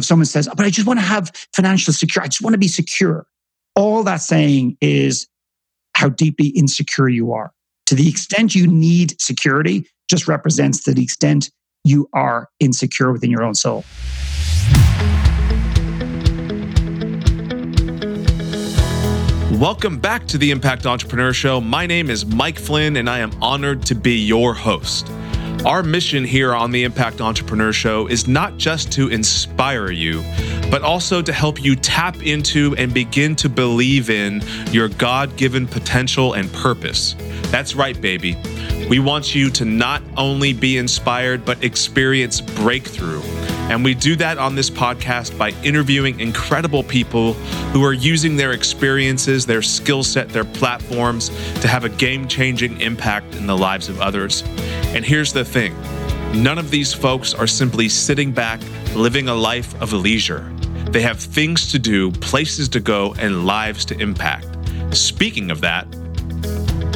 if someone says, oh, but I just want to have financial security, I just want to be secure, all that's saying is how deeply insecure you are. To the extent you need security, just represents to the extent you are insecure within your own soul. Welcome back to the Impact Entrepreneur Show. My name is Mike Flynn, and I am honored to be your host. Our mission here on the Impact Entrepreneur Show is not just to inspire you, but also to help you tap into and begin to believe in your God given potential and purpose. That's right, baby. We want you to not only be inspired, but experience breakthrough. And we do that on this podcast by interviewing incredible people who are using their experiences, their skill set, their platforms to have a game changing impact in the lives of others. And here's the thing none of these folks are simply sitting back, living a life of leisure. They have things to do, places to go, and lives to impact. Speaking of that,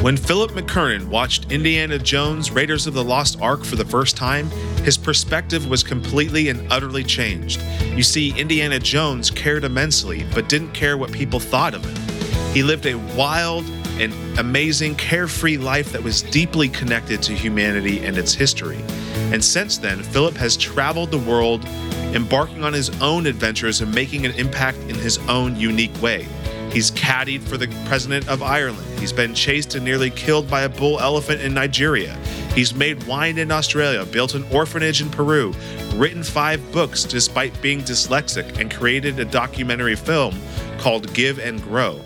when Philip McKernan watched Indiana Jones Raiders of the Lost Ark for the first time, his perspective was completely and utterly changed. You see, Indiana Jones cared immensely, but didn't care what people thought of him. He lived a wild and amazing, carefree life that was deeply connected to humanity and its history. And since then, Philip has traveled the world, embarking on his own adventures and making an impact in his own unique way. He's caddied for the president of Ireland. He's been chased and nearly killed by a bull elephant in Nigeria. He's made wine in Australia, built an orphanage in Peru, written five books despite being dyslexic, and created a documentary film called Give and Grow.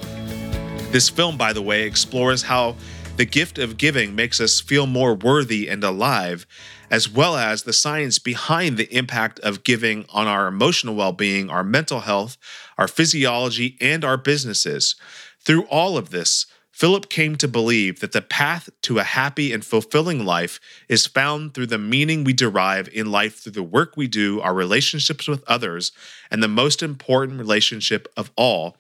This film, by the way, explores how the gift of giving makes us feel more worthy and alive, as well as the science behind the impact of giving on our emotional well being, our mental health, our physiology, and our businesses. Through all of this, Philip came to believe that the path to a happy and fulfilling life is found through the meaning we derive in life through the work we do, our relationships with others, and the most important relationship of all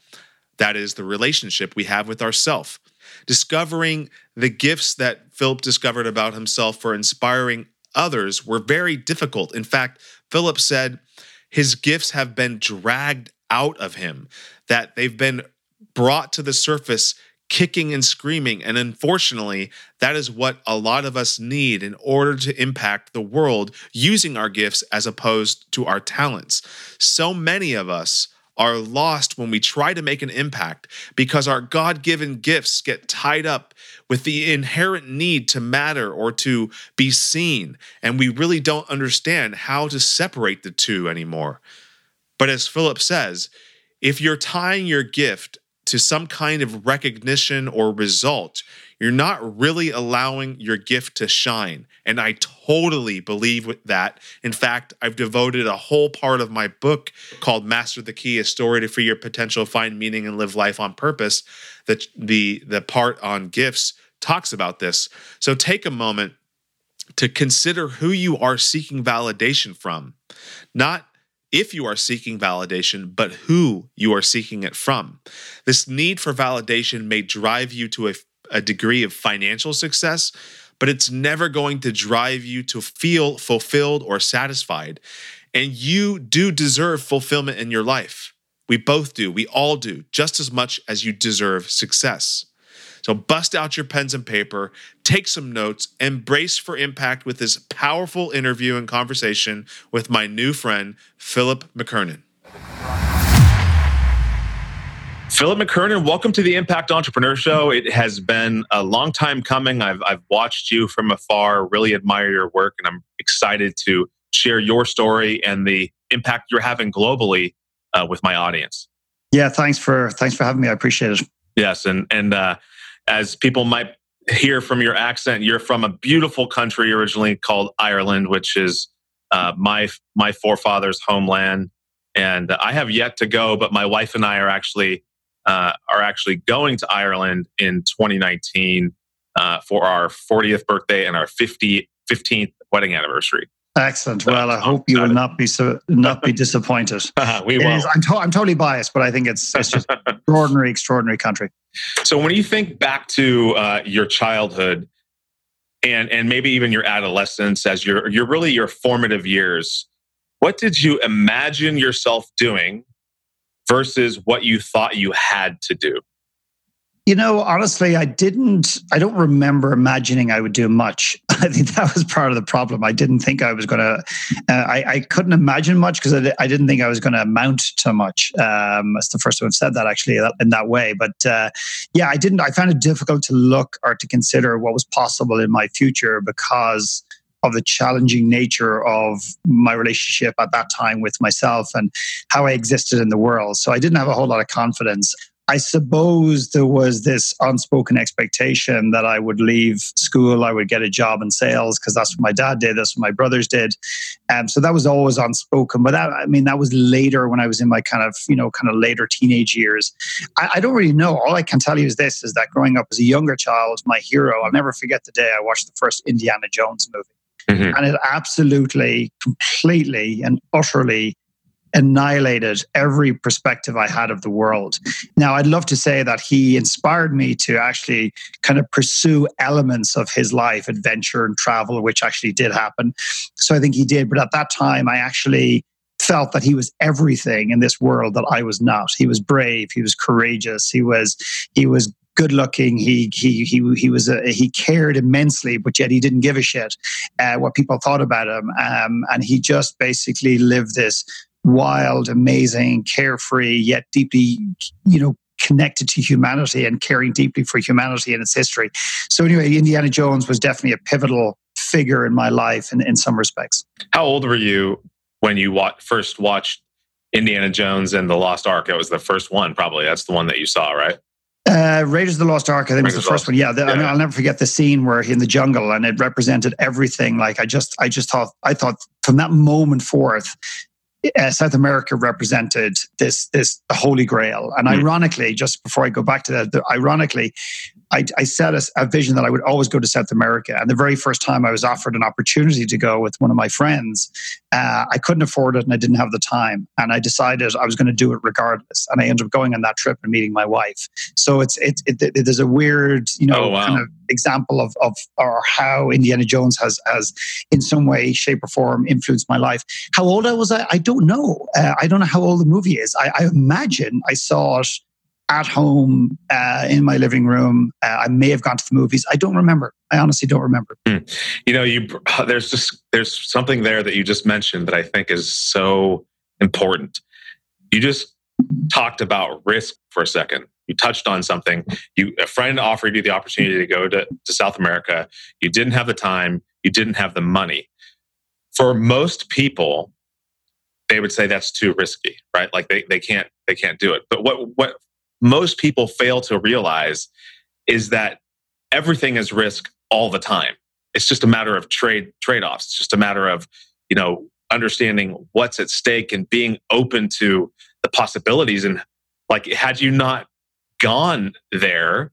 that is, the relationship we have with ourself. Discovering the gifts that Philip discovered about himself for inspiring others were very difficult. In fact, Philip said his gifts have been dragged out of him, that they've been brought to the surface kicking and screaming. And unfortunately, that is what a lot of us need in order to impact the world using our gifts as opposed to our talents. So many of us are lost when we try to make an impact because our God given gifts get tied up with the inherent need to matter or to be seen. And we really don't understand how to separate the two anymore. But as Philip says, if you're tying your gift to some kind of recognition or result, you're not really allowing your gift to shine. And I totally believe that. In fact, I've devoted a whole part of my book called Master the Key, a story to free your potential, find meaning, and live life on purpose. That the the part on gifts talks about this. So take a moment to consider who you are seeking validation from. Not if you are seeking validation, but who you are seeking it from. This need for validation may drive you to a, a, degree of financial success, but it's never going to drive you to feel fulfilled or satisfied. And you do deserve fulfillment in your life. We both do. We all do, just as much as you deserve success. So bust out your pens and paper, take some notes, and brace for impact with this powerful interview and conversation with my new friend, Philip McKernan. Philip McKernan, welcome to the Impact Entrepreneur Show. It has been a long time coming. I've, I've watched you from afar, really admire your work, and I'm excited to share your story and the impact you're having globally uh, with my audience. Yeah, thanks for thanks for having me. I appreciate it. Yes, and and uh, as people might hear from your accent, you're from a beautiful country originally called Ireland, which is uh, my my forefathers' homeland. And I have yet to go, but my wife and I are actually uh, are actually going to Ireland in 2019 uh, for our 40th birthday and our 50, 15th wedding anniversary. Excellent. Well, I hope you will not be so not be disappointed. we will. I'm, to, I'm totally biased, but I think it's it's just extraordinary, extraordinary country. So when you think back to uh, your childhood and and maybe even your adolescence as your your really your formative years, what did you imagine yourself doing versus what you thought you had to do? You know, honestly, I didn't, I don't remember imagining I would do much. I think that was part of the problem. I didn't think I was going to, uh, I, I couldn't imagine much because I, I, didn't think I was going to amount to much. Um, that's the first time I've said that actually in that way. But uh, yeah, I didn't, I found it difficult to look or to consider what was possible in my future because of the challenging nature of my relationship at that time with myself and how I existed in the world. So I didn't have a whole lot of confidence. I suppose there was this unspoken expectation that I would leave school, I would get a job in sales because that's what my dad did, that's what my brothers did. And um, so that was always unspoken. But that, I mean, that was later when I was in my kind of, you know, kind of later teenage years. I, I don't really know. All I can tell you is this is that growing up as a younger child, my hero, I'll never forget the day I watched the first Indiana Jones movie. Mm-hmm. And it absolutely, completely, and utterly annihilated every perspective I had of the world. Now, I'd love to say that he inspired me to actually kind of pursue elements of his life, adventure and travel, which actually did happen. So I think he did. But at that time, I actually felt that he was everything in this world that I was not. He was brave, he was courageous, he was he was good looking. He he he he was a, he cared immensely, but yet he didn't give a shit uh, what people thought about him. Um, and he just basically lived this wild, amazing, carefree, yet deeply, you know, connected to humanity and caring deeply for humanity and its history. So anyway, Indiana Jones was definitely a pivotal figure in my life in, in some respects. How old were you when you wa- first watched Indiana Jones and the Lost Ark? It was the first one, probably. That's the one that you saw, right? Uh, Raiders of the Lost Ark, I think Raiders was the first one. Yeah, the, yeah. I mean, I'll never forget the scene where he in the jungle and it represented everything. Like I just, I just thought, I thought from that moment forth, uh, South America represented this this Holy Grail. And mm. ironically, just before I go back to that, the, ironically, I, I set a, a, vision that I would always go to South America. And the very first time I was offered an opportunity to go with one of my friends, uh, I couldn't afford it and I didn't have the time. And I decided I was going to do it regardless. And I ended up going on that trip and meeting my wife. So it's it, it, it there's a weird, you know, oh, wow. kind of example of of or how Indiana Jones has has in some way, shape, or form influenced my life. How old I was, I, I don't know. Uh, I don't know how old the movie is. I, I imagine I saw it at home uh, in my living room. Uh, I may have gone to the movies. I don't remember. I honestly don't remember. Mm. You know, you there's just there's something there that you just mentioned that I think is so important. You just talked about risk for a second. You touched on something. You a friend offered you the opportunity to go to, to South America. You didn't have the time. You didn't have the money. For most people, they would say that's too risky, right? Like they, they can't they can't do it. But what what most people fail to realize is that everything is risk all the time. It's just a matter of trade trade-offs. It's just a matter of, you know, understanding what's at stake and being open to the possibilities. And like, had you not gone there,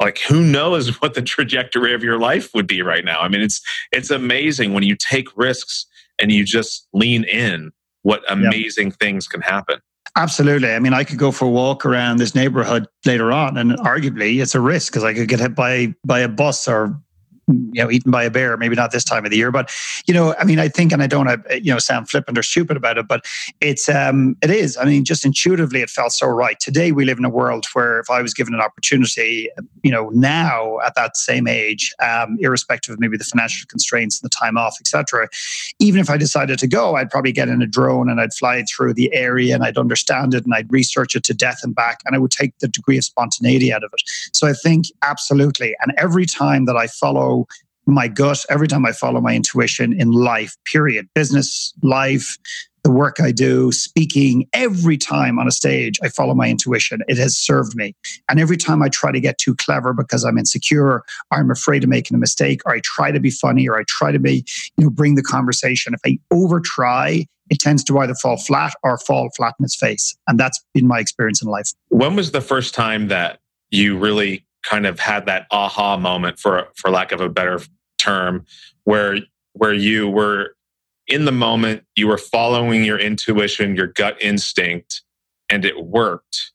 like who knows what the trajectory of your life would be right now? I mean, it's it's amazing when you take risks and you just lean in what amazing yep. things can happen. Absolutely. I mean, I could go for a walk around this neighborhood later on, and arguably it's a risk because I could get hit by by a bus or you know eaten by a bear maybe not this time of the year but you know i mean i think and i don't have, you know sound flippant or stupid about it but it's um it is. I mean just intuitively it felt so right. Today we live in a world where if i was given an opportunity you know now at that same age um irrespective of maybe the financial constraints and the time off etc even if i decided to go i'd probably get in a drone and i'd fly through the area and i'd understand it and i'd research it to death and back and i would take the degree of spontaneity out of it. So i think absolutely. And every time that i follow my gut, every time I follow my intuition in life, period, business, life, the work I do, speaking, every time on a stage, I follow my intuition. It has served me. And every time I try to get too clever because I'm insecure, I'm afraid of making a mistake, or I try to be funny, or I try to be, you know, bring the conversation. If I over try, it tends to either fall flat or fall flat in its face. And that's been my experience in life. When was the first time that you really kind of had that aha moment for for lack of a better term where where you were in the moment you were following your intuition your gut instinct and it worked.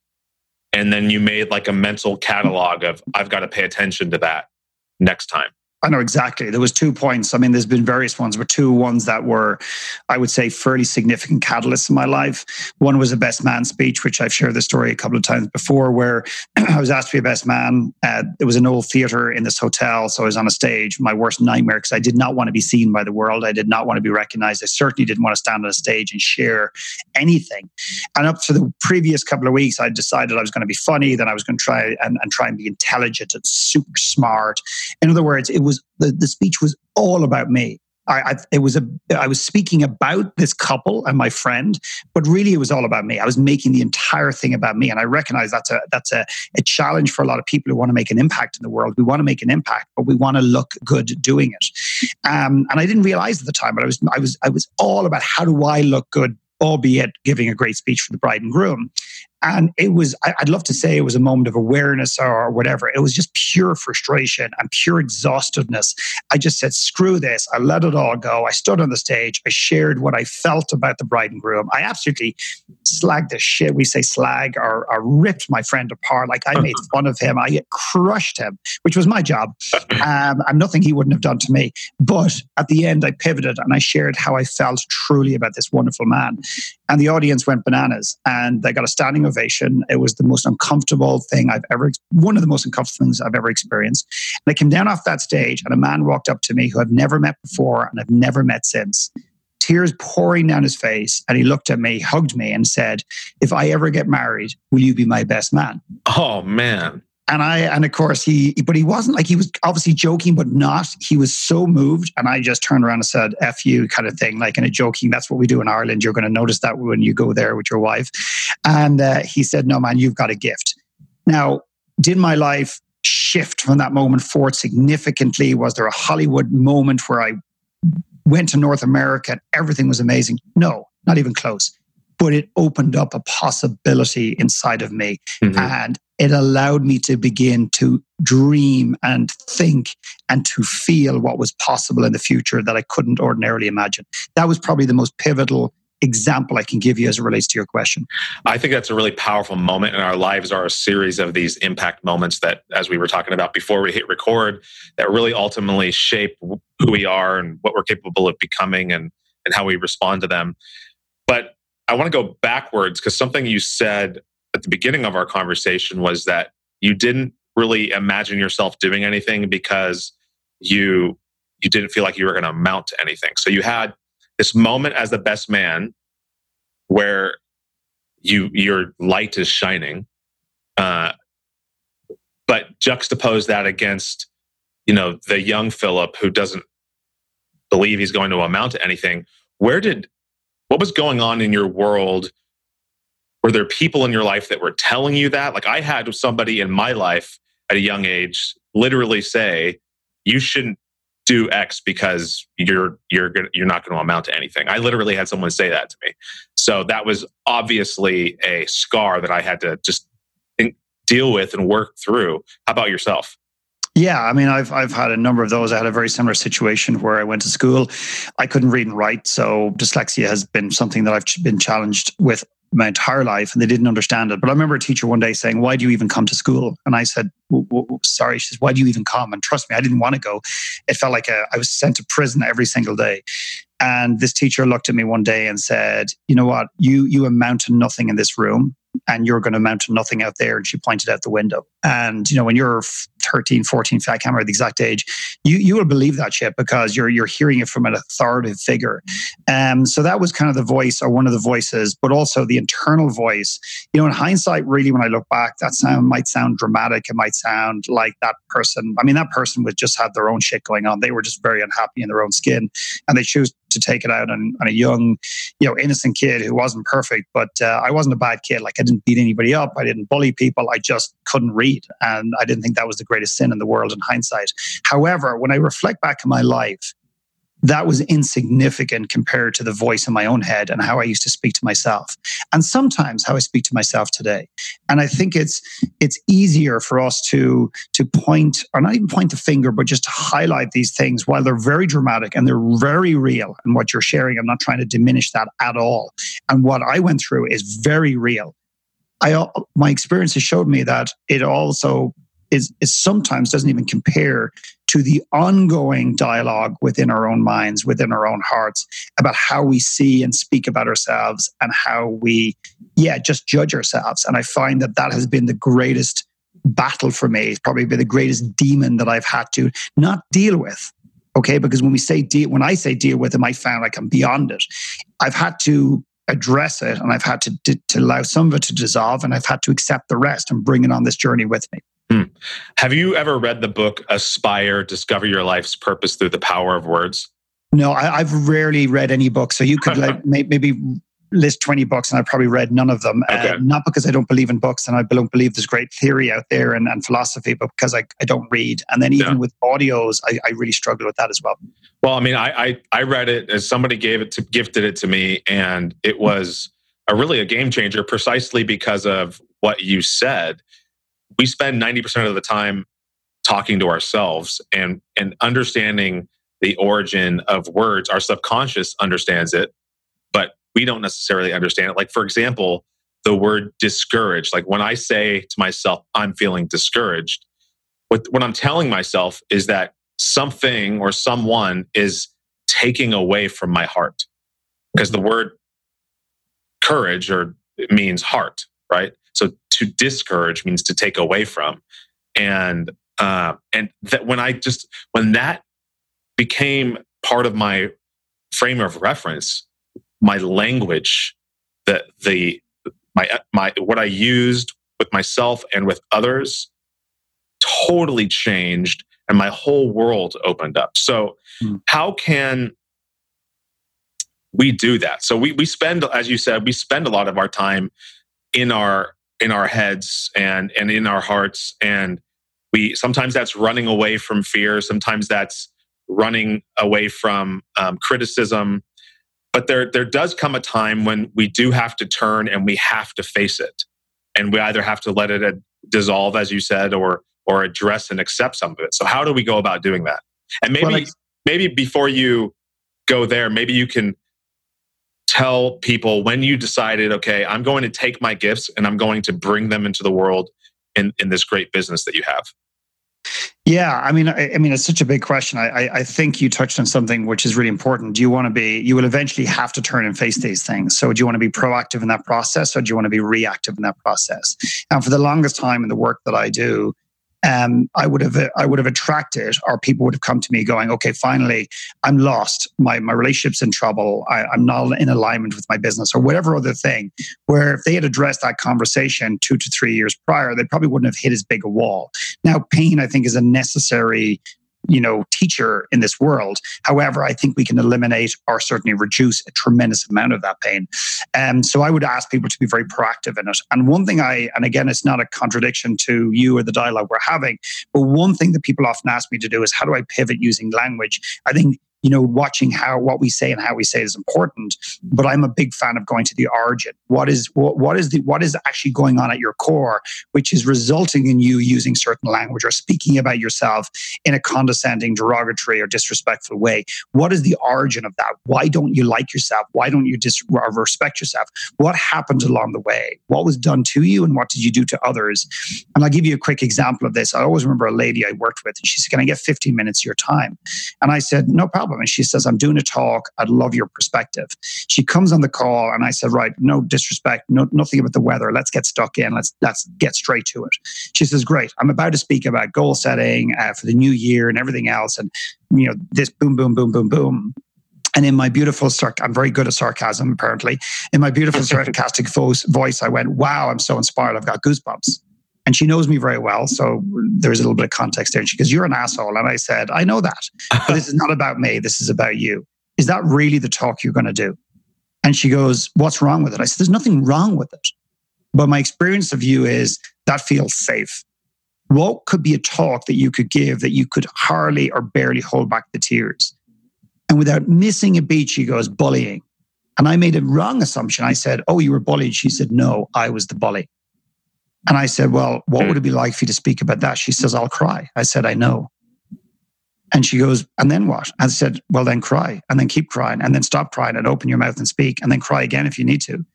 And then you made like a mental catalog of i've got to pay attention to that next time I know exactly. There was two points. I mean, there's been various ones, but two ones that were, I would say, fairly significant catalysts in my life. One was a best man speech, which I've shared the story a couple of times before, where I was asked to be a best man. Uh, was an old theater in this hotel, so I was on a stage. My worst nightmare because I did not want to be seen by the world. I did not want to be recognized. I certainly didn't want to stand on a stage and share anything. And up to the previous couple of weeks, I decided I was going to be funny. Then I was going to try and, and try and be intelligent and super smart. In other words, it was the, the speech was all about me. I, I, it was a I was speaking about this couple and my friend, but really it was all about me. I was making the entire thing about me, and I recognize that's a that's a, a challenge for a lot of people who want to make an impact in the world. We want to make an impact, but we want to look good doing it. Um, and I didn't realize at the time, but I was I was I was all about how do I look good albeit giving a great speech for the bride and groom. And it was, I'd love to say it was a moment of awareness or whatever. It was just pure frustration and pure exhaustiveness. I just said, screw this. I let it all go. I stood on the stage. I shared what I felt about the bride and groom. I absolutely slagged the shit. We say slag or, or ripped my friend apart. Like I made fun of him. I crushed him, which was my job um, and nothing he wouldn't have done to me. But at the end, I pivoted and I shared how I felt truly about this wonderful man. And the audience went bananas and they got a standing ovation. It was the most uncomfortable thing I've ever, one of the most uncomfortable things I've ever experienced. And I came down off that stage and a man walked up to me who I've never met before and I've never met since. Tears pouring down his face. And he looked at me, hugged me, and said, If I ever get married, will you be my best man? Oh, man and I, and of course he, but he wasn't like he was obviously joking, but not. He was so moved, and I just turned around and said "f you" kind of thing, like in a joking. That's what we do in Ireland. You're going to notice that when you go there with your wife. And uh, he said, "No, man, you've got a gift." Now, did my life shift from that moment forward significantly? Was there a Hollywood moment where I went to North America and everything was amazing? No, not even close but it opened up a possibility inside of me. Mm-hmm. And it allowed me to begin to dream and think and to feel what was possible in the future that I couldn't ordinarily imagine. That was probably the most pivotal example I can give you as it relates to your question. I think that's a really powerful moment in our lives are a series of these impact moments that as we were talking about before we hit record that really ultimately shape who we are and what we're capable of becoming and and how we respond to them. But I want to go backwards because something you said at the beginning of our conversation was that you didn't really imagine yourself doing anything because you you didn't feel like you were going to amount to anything. So you had this moment as the best man where you your light is shining, uh, but juxtapose that against you know the young Philip who doesn't believe he's going to amount to anything. Where did what was going on in your world? Were there people in your life that were telling you that? Like I had somebody in my life at a young age literally say, "You shouldn't do X because you're you're gonna, you're not going to amount to anything." I literally had someone say that to me. So that was obviously a scar that I had to just deal with and work through. How about yourself? Yeah, I mean, I've I've had a number of those. I had a very similar situation where I went to school, I couldn't read and write, so dyslexia has been something that I've been challenged with my entire life, and they didn't understand it. But I remember a teacher one day saying, "Why do you even come to school?" And I said, "Sorry." She says, "Why do you even come?" And trust me, I didn't want to go. It felt like a, I was sent to prison every single day. And this teacher looked at me one day and said, "You know what? You you amount to nothing in this room and you're going to mount to nothing out there. And she pointed out the window. And, you know, when you're 13, 14, I can't remember the exact age, you, you will believe that shit because you're, you're hearing it from an authoritative figure. Um, so that was kind of the voice or one of the voices, but also the internal voice. You know, in hindsight, really, when I look back, that sound might sound dramatic. It might sound like that person. I mean, that person would just have their own shit going on. They were just very unhappy in their own skin and they choose to take it out on, on a young, you know, innocent kid who wasn't perfect. But uh, I wasn't a bad kid. Like I didn't beat anybody up. I didn't bully people. I just couldn't read. And I didn't think that was the greatest sin in the world in hindsight. However, when I reflect back on my life, that was insignificant compared to the voice in my own head and how I used to speak to myself. And sometimes how I speak to myself today. And I think it's it's easier for us to to point or not even point the finger, but just to highlight these things while they're very dramatic and they're very real. And what you're sharing, I'm not trying to diminish that at all. And what I went through is very real. I uh, my experience has showed me that it also is, is sometimes doesn't even compare to the ongoing dialogue within our own minds, within our own hearts about how we see and speak about ourselves and how we, yeah, just judge ourselves. And I find that that has been the greatest battle for me. It's probably been the greatest demon that I've had to not deal with. Okay. Because when we say deal, when I say deal with them, I found like I'm beyond it. I've had to address it and I've had to, to, to allow some of it to dissolve and I've had to accept the rest and bring it on this journey with me. Hmm. Have you ever read the book Aspire Discover Your Life's Purpose Through the Power of Words? No, I, have rarely read any book. So you could like maybe list 20 books and I've probably read none of them. Okay. Uh, not because I don't believe in books and I don't believe there's great theory out there and, and philosophy, but because I, I don't read. And then even yeah. with audios, I, I really struggle with that as well. Well, I mean, I, I, I read it as somebody gave it to gifted it to me, and it was a really a game changer precisely because of what you said. We spend 90% of the time talking to ourselves and and understanding the origin of words. Our subconscious understands it, but we don't necessarily understand it. Like, for example, the word discouraged. Like when I say to myself, I'm feeling discouraged, what, what I'm telling myself is that something or someone is taking away from my heart. Because the word courage or means heart, right? So to discourage means to take away from. And uh, and that when I just when that became part of my frame of reference, my language, that the my my what I used with myself and with others totally changed and my whole world opened up. So mm. how can we do that? So we we spend as you said, we spend a lot of our time in our in our heads and and in our hearts and we sometimes that's running away from fear sometimes that's running away from um, criticism but there, there does come a time when we do have to turn and we have to face it. And we either have to let it dissolve, as you said, or or address and accept some of it. So how do we go about doing that? And maybe well, maybe before you go there, maybe you can tell people when you decided, okay, I'm going to take my gifts and I'm going to bring them into the world in, in this great business that you have. Yeah, I mean, I, I, mean, it's such a big question. I, I think you touched on something which is really important. Do you want to be? You will eventually have to turn and face these things. So, do you want to be proactive in that process, or do you want to be reactive in that process? And for the longest time in the work that I do, um, I would have I would have attracted, or people would have come to me going, "Okay, finally, I'm lost. My my relationship's in trouble. I, I'm not in alignment with my business, or whatever other thing." Where if they had addressed that conversation two to three years prior, they probably wouldn't have hit as big a wall. Now, pain, I think, is a necessary you know teacher in this world. However i think we can eliminate or certainly reduce a tremendous amount of that pain. Um, so i would ask people to be very proactive in it. And one thing i and again it's not a contradiction to you or the dialogue we're having but one thing that people often ask me to do is how do i pivot using language? I think you know, watching how what we say and how we say is important. But I'm a big fan of going to the origin. What is what, what is the what is actually going on at your core, which is resulting in you using certain language or speaking about yourself in a condescending, derogatory, or disrespectful way. What is the origin of that? Why don't you like yourself? Why don't you dis- respect yourself? What happened along the way? What was done to you, and what did you do to others? And I'll give you a quick example of this. I always remember a lady I worked with, and she said, "Can I get 15 minutes of your time?" And I said, "No problem." And she says, I'm doing a talk. I'd love your perspective. She comes on the call and I said, right, no disrespect, no, nothing about the weather. Let's get stuck in. Let's, let's get straight to it. She says, great. I'm about to speak about goal setting uh, for the new year and everything else. And, you know, this boom, boom, boom, boom, boom. And in my beautiful, I'm very good at sarcasm, apparently. In my beautiful sarcastic voice, I went, wow, I'm so inspired. I've got goosebumps. And she knows me very well. So there's a little bit of context there. And she goes, You're an asshole. And I said, I know that. But this is not about me. This is about you. Is that really the talk you're going to do? And she goes, What's wrong with it? I said, There's nothing wrong with it. But my experience of you is that feels safe. What could be a talk that you could give that you could hardly or barely hold back the tears? And without missing a beat, she goes, bullying. And I made a wrong assumption. I said, Oh, you were bullied. She said, No, I was the bully. And I said, Well, what would it be hmm. like for you to speak about that? She says, I'll cry. I said, I know. And she goes, And then what? I said, Well, then cry and then keep crying and then stop crying and open your mouth and speak and then cry again if you need to.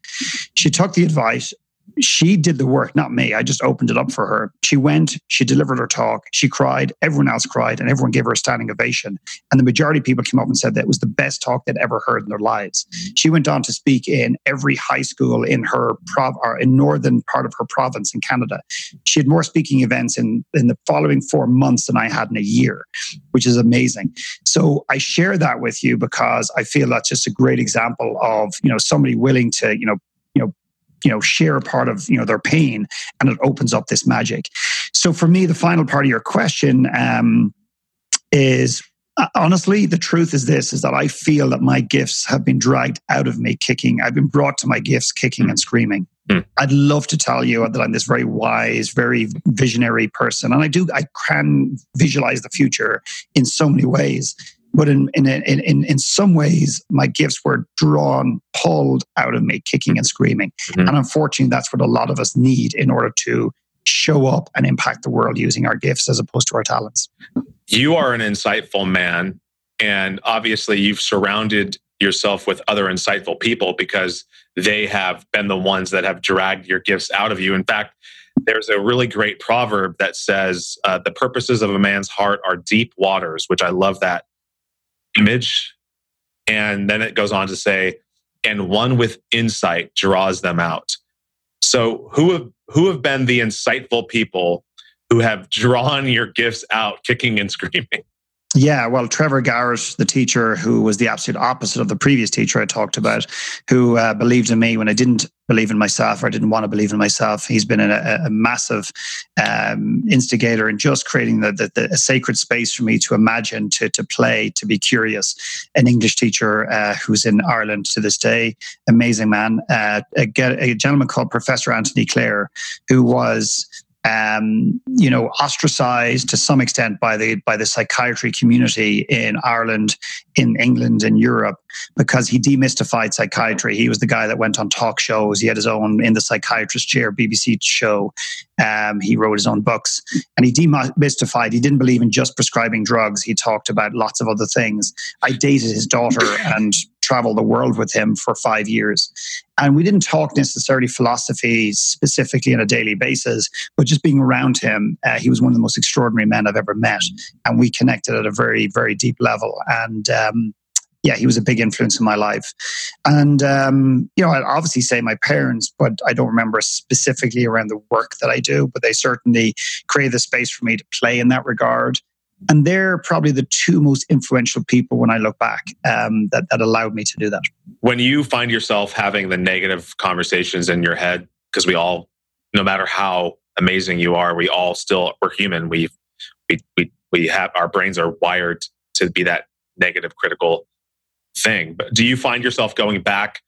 She took the advice. She did the work, not me. I just opened it up for her. She went, she delivered her talk, she cried, everyone else cried, and everyone gave her a standing ovation. And the majority of people came up and said that it was the best talk they'd ever heard in their lives. Mm-hmm. She went on to speak in every high school in her prov or in northern part of her province in Canada. She had more speaking events in, in the following four months than I had in a year, which is amazing. So I share that with you because I feel that's just a great example of, you know, somebody willing to, you know, you know share a part of you know their pain and it opens up this magic. So for me the final part of your question um, is uh, honestly the truth is this is that i feel that my gifts have been dragged out of me kicking. I've been brought to my gifts kicking and screaming. Mm. i'd love to tell you that i'm this very wise very visionary person and i do i can visualize the future in so many ways but in, in, in, in, some ways, my gifts were drawn, pulled out of me, kicking and screaming. Mm-hmm. And unfortunately, that's what a lot of us need in order to show up and impact the world using our gifts as opposed to our talents. You are an insightful man. And obviously, you've surrounded yourself with other insightful people because they have been the ones that have dragged your gifts out of you. In fact, there's a really great proverb that says, uh, The purposes of a man's heart are deep waters, which I love that image. And then it goes on to say, and one with insight draws them out. So who have who have been the insightful people who have drawn your gifts out kicking and screaming? Yeah, well, Trevor Garrett, the teacher who was the absolute opposite of the previous teacher I talked about, who uh, believed in me when I didn't believe in myself or I didn't want to believe in myself. He's been a, a massive um, instigator in just creating the, the, the, a sacred space for me to imagine, to, to play, to be curious. An English teacher uh, who's in Ireland to this day, amazing man. Uh, a, a gentleman called Professor Anthony Clare, who was um, you know, ostracized to some extent by the by the psychiatry community in Ireland, in England, in Europe, because he demystified psychiatry. He was the guy that went on talk shows. He had his own in the psychiatrist chair BBC show. Um, he wrote his own books, and he demystified. He didn't believe in just prescribing drugs. He talked about lots of other things. I dated his daughter, and travel the world with him for five years. And we didn't talk necessarily philosophy specifically on a daily basis, but just being around him, uh, he was one of the most extraordinary men I've ever met. And we connected at a very, very deep level. And um, yeah, he was a big influence in my life. And, um, you know, I'd obviously say my parents, but I don't remember specifically around the work that I do, but they certainly created the space for me to play in that regard and they're probably the two most influential people when I look back um, that, that allowed me to do that. When you find yourself having the negative conversations in your head, because we all, no matter how amazing you are, we all still, we're human. We, we, we, we have, our brains are wired to be that negative, critical thing. But do you find yourself going back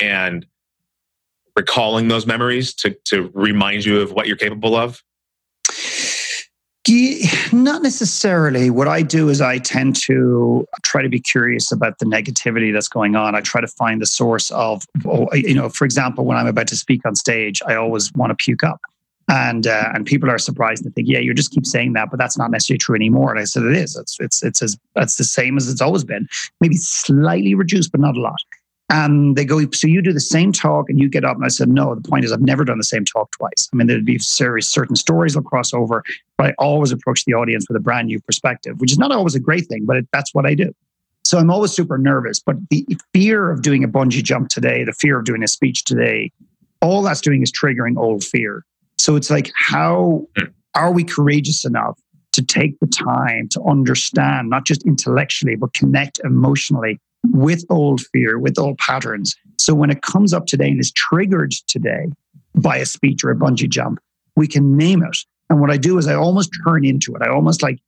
and recalling those memories to, to remind you of what you're capable of? Not necessarily. What I do is I tend to try to be curious about the negativity that's going on. I try to find the source of, oh, you know, for example, when I'm about to speak on stage, I always want to puke up. And uh, and people are surprised and think, yeah, you just keep saying that, but that's not necessarily true anymore. And I said, it is. It's it's it's as it's the same as it's always been. Maybe slightly reduced, but not a lot. And they go, so you do the same talk and you get up. And I said, no, the point is I've never done the same talk twice. I mean, there'd be serious, certain stories will cross over, but I always approach the audience with a brand new perspective, which is not always a great thing, but it, that's what I do. So I'm always super nervous. But the fear of doing a bungee jump today, the fear of doing a speech today, all that's doing is triggering old fear. So it's like, how are we courageous enough to take the time to understand, not just intellectually, but connect emotionally with old fear, with old patterns. So when it comes up today and is triggered today by a speech or a bungee jump, we can name it. And what I do is I almost turn into it. I almost like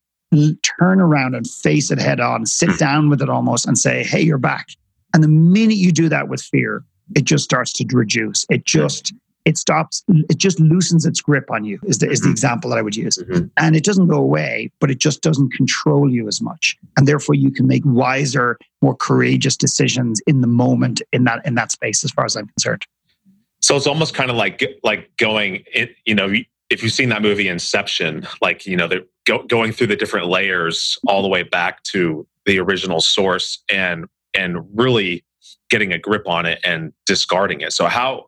turn around and face it head on, sit hmm. down with it almost and say, hey, you're back. And the minute you do that with fear, it just starts to reduce. It just it stops it just loosens its grip on you is the, is the mm-hmm. example that i would use mm-hmm. and it doesn't go away but it just doesn't control you as much and therefore you can make wiser more courageous decisions in the moment in that in that space as far as i'm concerned so it's almost kind of like like going it you know if you've seen that movie inception like you know they're go, going through the different layers all the way back to the original source and and really getting a grip on it and discarding it so how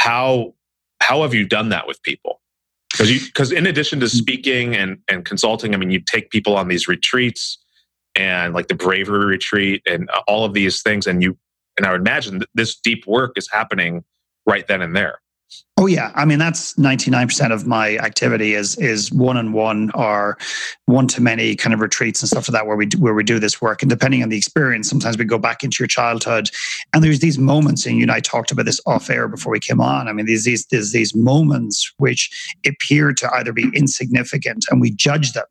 how how have you done that with people? Because you because in addition to mm. speaking and and consulting, I mean, you take people on these retreats and like the bravery retreat and all of these things, and you and I would imagine that this deep work is happening right then and there. Oh yeah, I mean that's ninety nine percent of my activity is is one on one or one to many kind of retreats and stuff like that where we do, where we do this work. And depending on the experience, sometimes we go back into your childhood, and there's these moments. And you and I talked about this off air before we came on. I mean, these these there's these moments which appear to either be insignificant, and we judge them,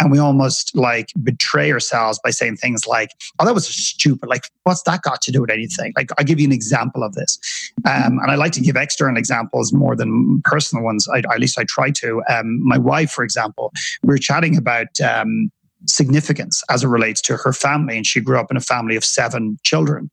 and we almost like betray ourselves by saying things like, "Oh, that was stupid. Like, what's that got to do with anything?" Like, I'll give you an example of this, um, and I like to give external examples more than personal ones. I, at least I try to. Um, my wife, for example, we were chatting about um, significance as it relates to her family. And she grew up in a family of seven children.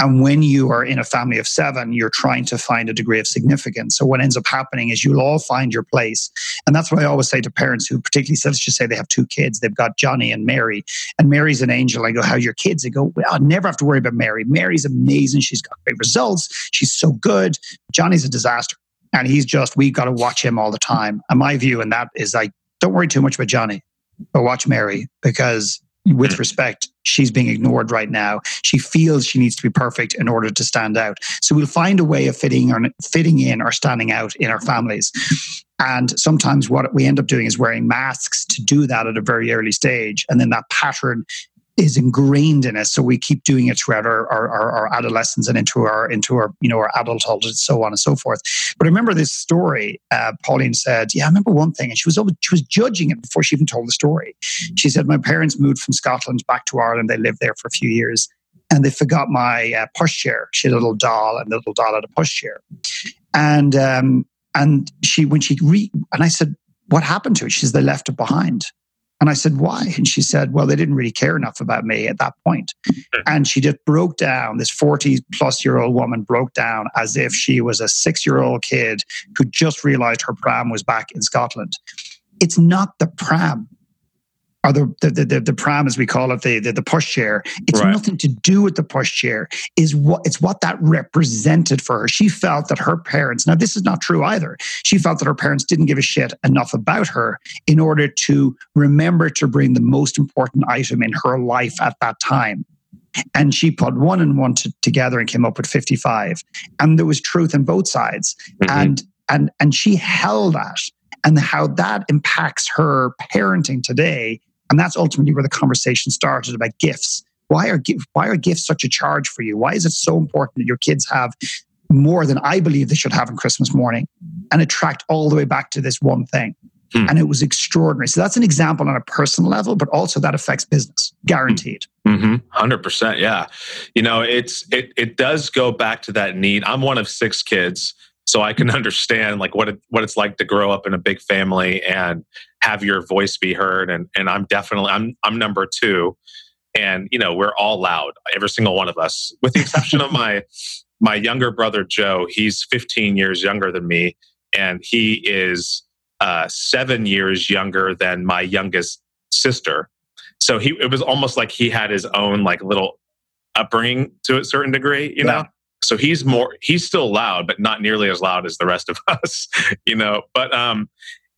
And when you are in a family of seven, you're trying to find a degree of significance. So what ends up happening is you'll all find your place. And that's what I always say to parents who particularly let's just say they have two kids. They've got Johnny and Mary. And Mary's an angel. I go, How your kids? They go, Well, I never have to worry about Mary. Mary's amazing. She's got great results. She's so good. Johnny's a disaster and he's just we've got to watch him all the time. And my view in that is like, don't worry too much about Johnny, but watch Mary because with mm. respect, she's being ignored right now. She feels she needs to be perfect in order to stand out. So we'll find a way of fitting or fitting in or standing out in our families. And sometimes what we end up doing is wearing masks to do that at a very early stage. And then that pattern is ingrained in us. So we keep doing it throughout our, our, our, adolescence and into our into our you know our adulthood and so on and so forth. But I remember this story. Uh, Pauline said, "Yeah, I remember one thing," and she was she was judging it before she even told the story. She said, "My parents moved from Scotland back to Ireland. They lived there for a few years." And they forgot my uh, pushchair. She had a little doll, and the little doll had a pushchair. And um, and she when she re and I said, "What happened to it?" She says, "They left it behind." And I said, why? And she said, well, they didn't really care enough about me at that point. Mm-hmm. And she just broke down. This 40 plus year old woman broke down as if she was a six year old kid who just realized her pram was back in Scotland. It's not the pram or the the, the, the pram as we call it, the the, the push chair. It's right. nothing to do with the push chair. Is what it's what that represented for her. She felt that her parents. Now this is not true either. She felt that her parents didn't give a shit enough about her in order to remember to bring the most important item in her life at that time. And she put one and one to, together and came up with 55. And there was truth on both sides. Mm-hmm. And and and she held that and how that impacts her parenting today and that's ultimately where the conversation started about gifts. Why are, why are gifts such a charge for you? Why is it so important that your kids have more than I believe they should have on Christmas morning and attract all the way back to this one thing? Hmm. And it was extraordinary. So that's an example on a personal level, but also that affects business, guaranteed. Mm-hmm. 100%. Yeah. You know, it's, it, it does go back to that need. I'm one of six kids so I can understand like what it, what it's like to grow up in a big family and have your voice be heard. And and I'm definitely I'm I'm number two, and you know we're all loud, every single one of us, with the exception of my my younger brother Joe. He's 15 years younger than me, and he is uh, seven years younger than my youngest sister. So he it was almost like he had his own like little upbringing to a certain degree, you yeah. know. So he's more he's still loud, but not nearly as loud as the rest of us, you know. But um,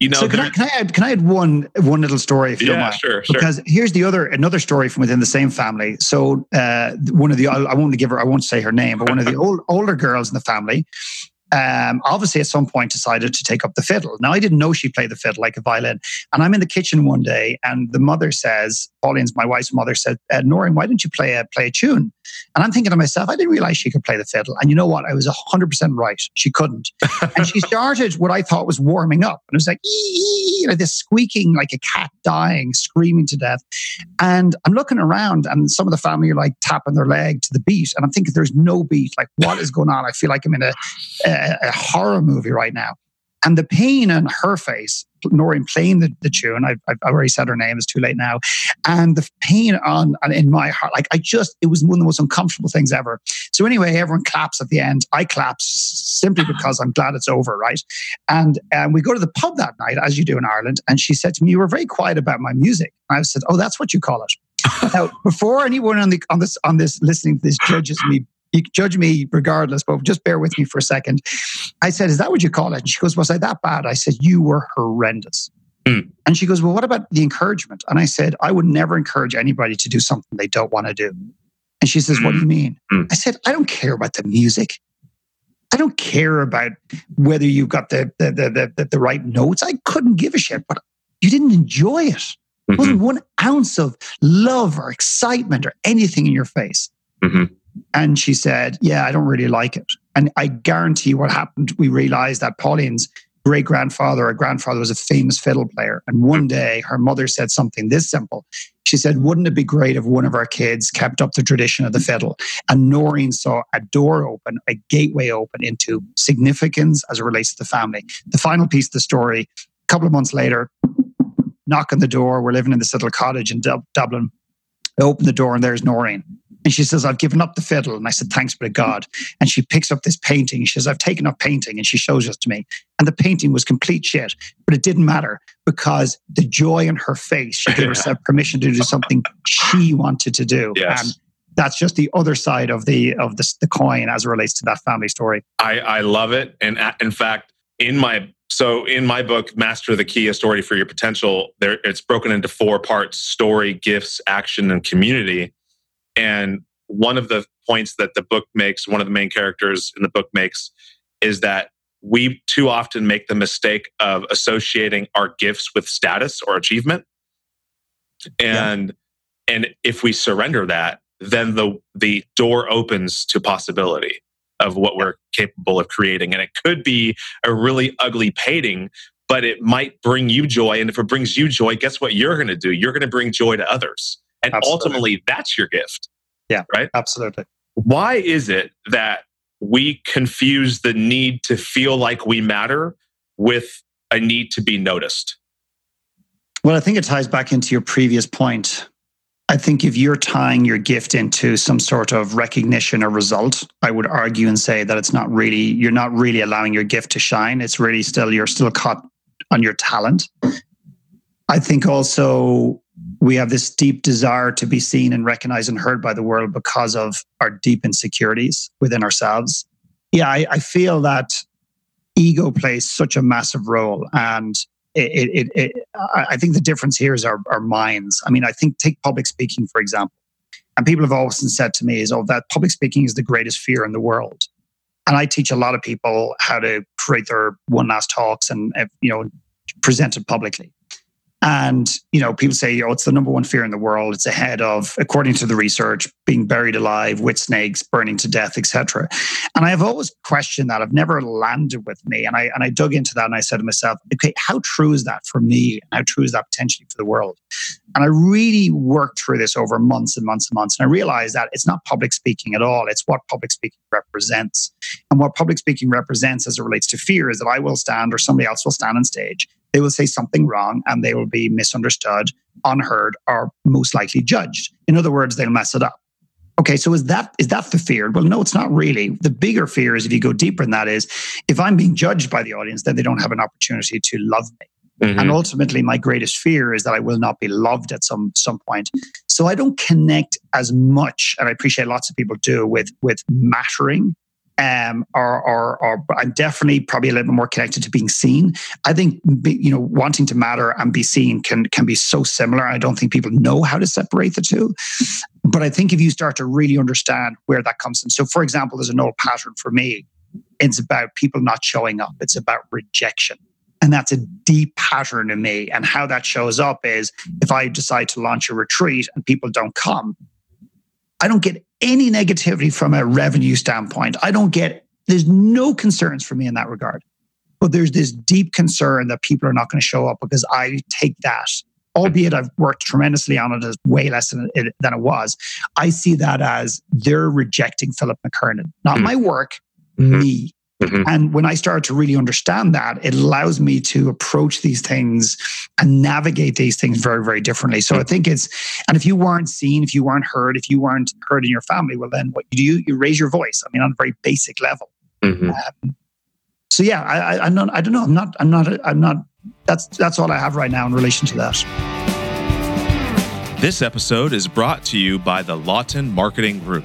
you know, so can I, can I add can I add one one little story if you yeah, don't mind? Sure, sure. Because here's the other another story from within the same family. So uh, one of the I won't give her I won't say her name, but one of the old, older girls in the family um, obviously at some point decided to take up the fiddle. Now I didn't know she played the fiddle like a violin, and I'm in the kitchen one day, and the mother says, Pauline's my wife's mother said, uh, Noreen, why don't you play a play a tune? And I'm thinking to myself, I didn't realize she could play the fiddle. And you know what? I was hundred percent right. She couldn't, and she started what I thought was warming up, and it was like, ee, like this squeaking like a cat dying, screaming to death. And I'm looking around, and some of the family are like tapping their leg to the beat, and I'm thinking, there's no beat. Like, what is going on? I feel like I'm in a, a a, horror movie right now. And the pain on her face, Noreen playing the, the tune, I, have already said her name, it's too late now. And the pain on, on in my heart, like I just, it was one of the most uncomfortable things ever. So anyway, everyone claps at the end. I clap simply because I'm glad it's over, right? And um, we go to the pub that night, as you do in Ireland. And she said to me, You were very quiet about my music. And I said, Oh, that's what you call it. now, before anyone on the on this on this listening to this judges me you judge me regardless, but just bear with me for a second. I said, Is that what you call it? And she goes, Was I that bad? I said, You were horrendous. Mm. And she goes, Well, what about the encouragement? And I said, I would never encourage anybody to do something they don't want to do. And she says. What do you mean? Mm. I said, I don't care about the music. I don't care about whether you've got the the, the the, the, right notes. I couldn't give a shit, but you didn't enjoy it. Mm-hmm. There wasn't one ounce of love or excitement or anything in your face. Mm-hmm. And she said, Yeah, I don't really like it. And I guarantee what happened, we realized that Pauline's great grandfather or grandfather was a famous fiddle player. And one day her mother said something this simple. She said, Wouldn't it be great if one of our kids kept up the tradition of the fiddle? And Noreen saw a door open, a gateway open into significance as it relates to the family. The final piece of the story, a couple of months later, knock on the door. We're living in this little cottage in Dublin. I open the door and there's Noreen. And she says, I've given up the fiddle. And I said, Thanks be to God. And she picks up this painting. She says, I've taken up painting. And she shows it to me. And the painting was complete shit, but it didn't matter because the joy in her face, she gave herself permission to do something she wanted to do. Yes. And that's just the other side of the of the, the coin as it relates to that family story. I, I love it. And uh, in fact, in my so in my book, Master the Key, a story for your potential, there it's broken into four parts: story, gifts, action, and community. And one of the points that the book makes, one of the main characters in the book makes, is that we too often make the mistake of associating our gifts with status or achievement. And yeah. and if we surrender that, then the the door opens to possibility of what we're capable of creating. And it could be a really ugly painting, but it might bring you joy. And if it brings you joy, guess what you're going to do? You're going to bring joy to others. And absolutely. ultimately, that's your gift. Yeah. Right? Absolutely. Why is it that we confuse the need to feel like we matter with a need to be noticed? Well, I think it ties back into your previous point. I think if you're tying your gift into some sort of recognition or result, I would argue and say that it's not really, you're not really allowing your gift to shine. It's really still, you're still caught on your talent. I think also we have this deep desire to be seen and recognized and heard by the world because of our deep insecurities within ourselves. Yeah, I, I feel that ego plays such a massive role. And it, it, it, I think the difference here is our, our minds. I mean, I think take public speaking, for example. And people have often said to me, is, oh, that public speaking is the greatest fear in the world. And I teach a lot of people how to create their one last talks and, you know, present it publicly. And, you know, people say, oh, it's the number one fear in the world. It's ahead of, according to the research, being buried alive with snakes, burning to death, etc. And I've always questioned that. I've never landed with me. And I and I dug into that and I said to myself, okay, how true is that for me? How true is that potentially for the world? And I really worked through this over months and months and months. And I realized that it's not public speaking at all. It's what public speaking represents. And what public speaking represents as it relates to fear is that I will stand or somebody else will stand on stage they will say something wrong and they will be misunderstood, unheard, or most likely judged. In other words, they'll mess it up. Okay, so is that is that the fear? Well, no, it's not really. The bigger fear is if you go deeper in that is if I'm being judged by the audience, then they don't have an opportunity to love me. Mm-hmm. And ultimately, my greatest fear is that I will not be loved at some some point. So I don't connect as much, and I appreciate lots of people do with with mattering um, or, or, or I'm definitely probably a little bit more connected to being seen. I think you know wanting to matter and be seen can can be so similar. I don't think people know how to separate the two. But I think if you start to really understand where that comes from. So, for example, there's an old pattern for me. It's about people not showing up. It's about rejection. And that's a deep pattern in me. And how that shows up is if I decide to launch a retreat and people don't come, I don't get any negativity from a revenue standpoint. I don't get, there's no concerns for me in that regard. But there's this deep concern that people are not going to show up because I take that, albeit I've worked tremendously on it as way less than it, than it was. I see that as they're rejecting Philip McKernan, not mm-hmm. my work, mm-hmm. me. Mm-hmm. And when I start to really understand that, it allows me to approach these things and navigate these things very, very differently. So mm-hmm. I think it's, and if you weren't seen, if you weren't heard, if you weren't heard in your family, well, then what you do, you raise your voice. I mean, on a very basic level. Mm-hmm. Um, so yeah, I, I, I'm not, I don't know. I'm not, I'm not, I'm not, that's, that's all I have right now in relation to that. This episode is brought to you by the Lawton Marketing Group.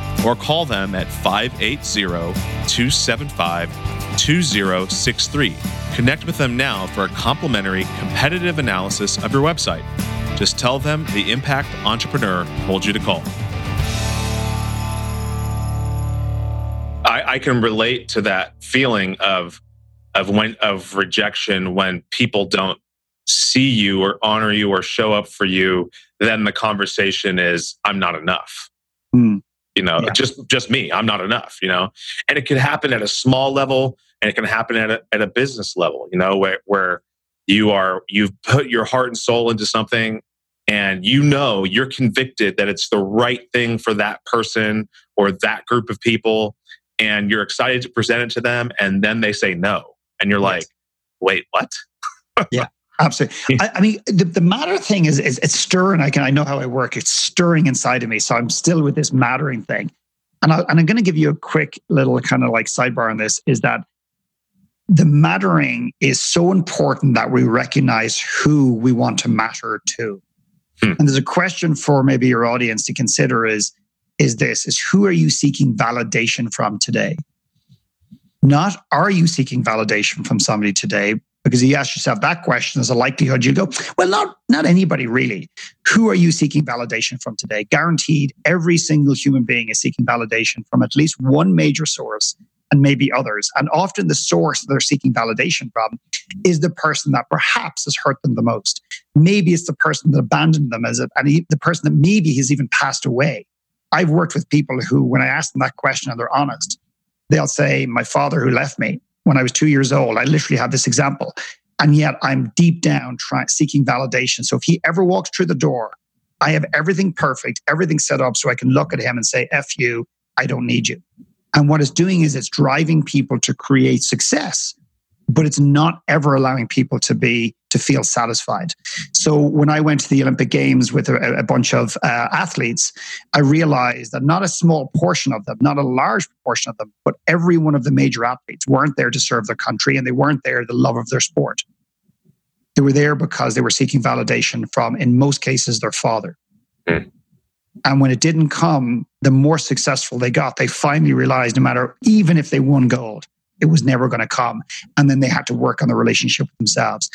or call them at 580 275 2063. Connect with them now for a complimentary competitive analysis of your website. Just tell them the Impact Entrepreneur told you to call. I, I can relate to that feeling of of when of rejection when people don't see you or honor you or show up for you, then the conversation is, I'm not enough. Mm. You know, yeah. just just me. I'm not enough, you know? And it can happen at a small level and it can happen at a at a business level, you know, where where you are you've put your heart and soul into something and you know you're convicted that it's the right thing for that person or that group of people and you're excited to present it to them and then they say no and you're yes. like wait what yeah Absolutely. I, I, mean, the, the matter thing is, is it's stirring. I can I know how I work. It's stirring inside of me. So I'm still with this mattering thing. And, I, and I'm going to give you a quick little kind of like sidebar on this is that the mattering is so important that we recognize who we want to matter to. Hmm. And there's a question for maybe your audience to consider is, is this, is who are you seeking validation from today? Not are you seeking validation from somebody today, because you ask yourself that question, there's a likelihood you go, well, not, not anybody really. Who are you seeking validation from today? Guaranteed, every single human being is seeking validation from at least one major source and maybe others. And often the source they're seeking validation from is the person that perhaps has hurt them the most. Maybe it's the person that abandoned them as a, and the person that maybe has even passed away. I've worked with people who, when I ask them that question and they're honest, they'll say, My father who left me when I was two years old. I literally have this example. And yet I'm deep down trying seeking validation. So if he ever walks through the door, I have everything perfect, everything set up so I can look at him and say, F you, I don't need you. And what it's doing is it's driving people to create success but it's not ever allowing people to be to feel satisfied. So when I went to the Olympic Games with a, a bunch of uh, athletes, I realized that not a small portion of them, not a large portion of them, but every one of the major athletes weren't there to serve their country and they weren't there the love of their sport. They were there because they were seeking validation from, in most cases, their father. Mm. And when it didn't come, the more successful they got, they finally realized no matter, even if they won gold, it was never going to come. And then they had to work on the relationship with themselves.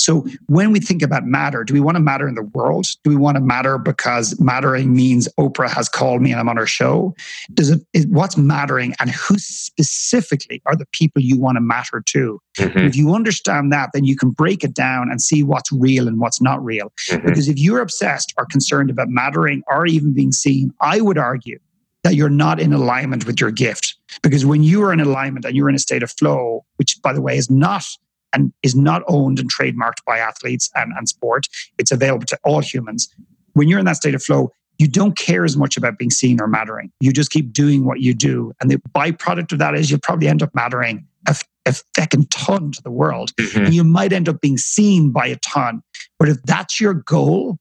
So when we think about matter, do we want to matter in the world? Do we want to matter because mattering means Oprah has called me and I'm on her show? Does it is, what's mattering and who specifically are the people you want to matter to? Mm-hmm. If you understand that, then you can break it down and see what's real and what's not real. Mm-hmm. Because if you're obsessed or concerned about mattering or even being seen, I would argue that you're not in alignment with your gift. Because when you are in alignment and you're in a state of flow, which by the way is not and is not owned and trademarked by athletes and, and sport, it's available to all humans. When you're in that state of flow, you don't care as much about being seen or mattering. You just keep doing what you do. And the byproduct of that is you'll probably end up mattering a, a fucking ton to the world. Mm-hmm. And you might end up being seen by a ton. But if that's your goal,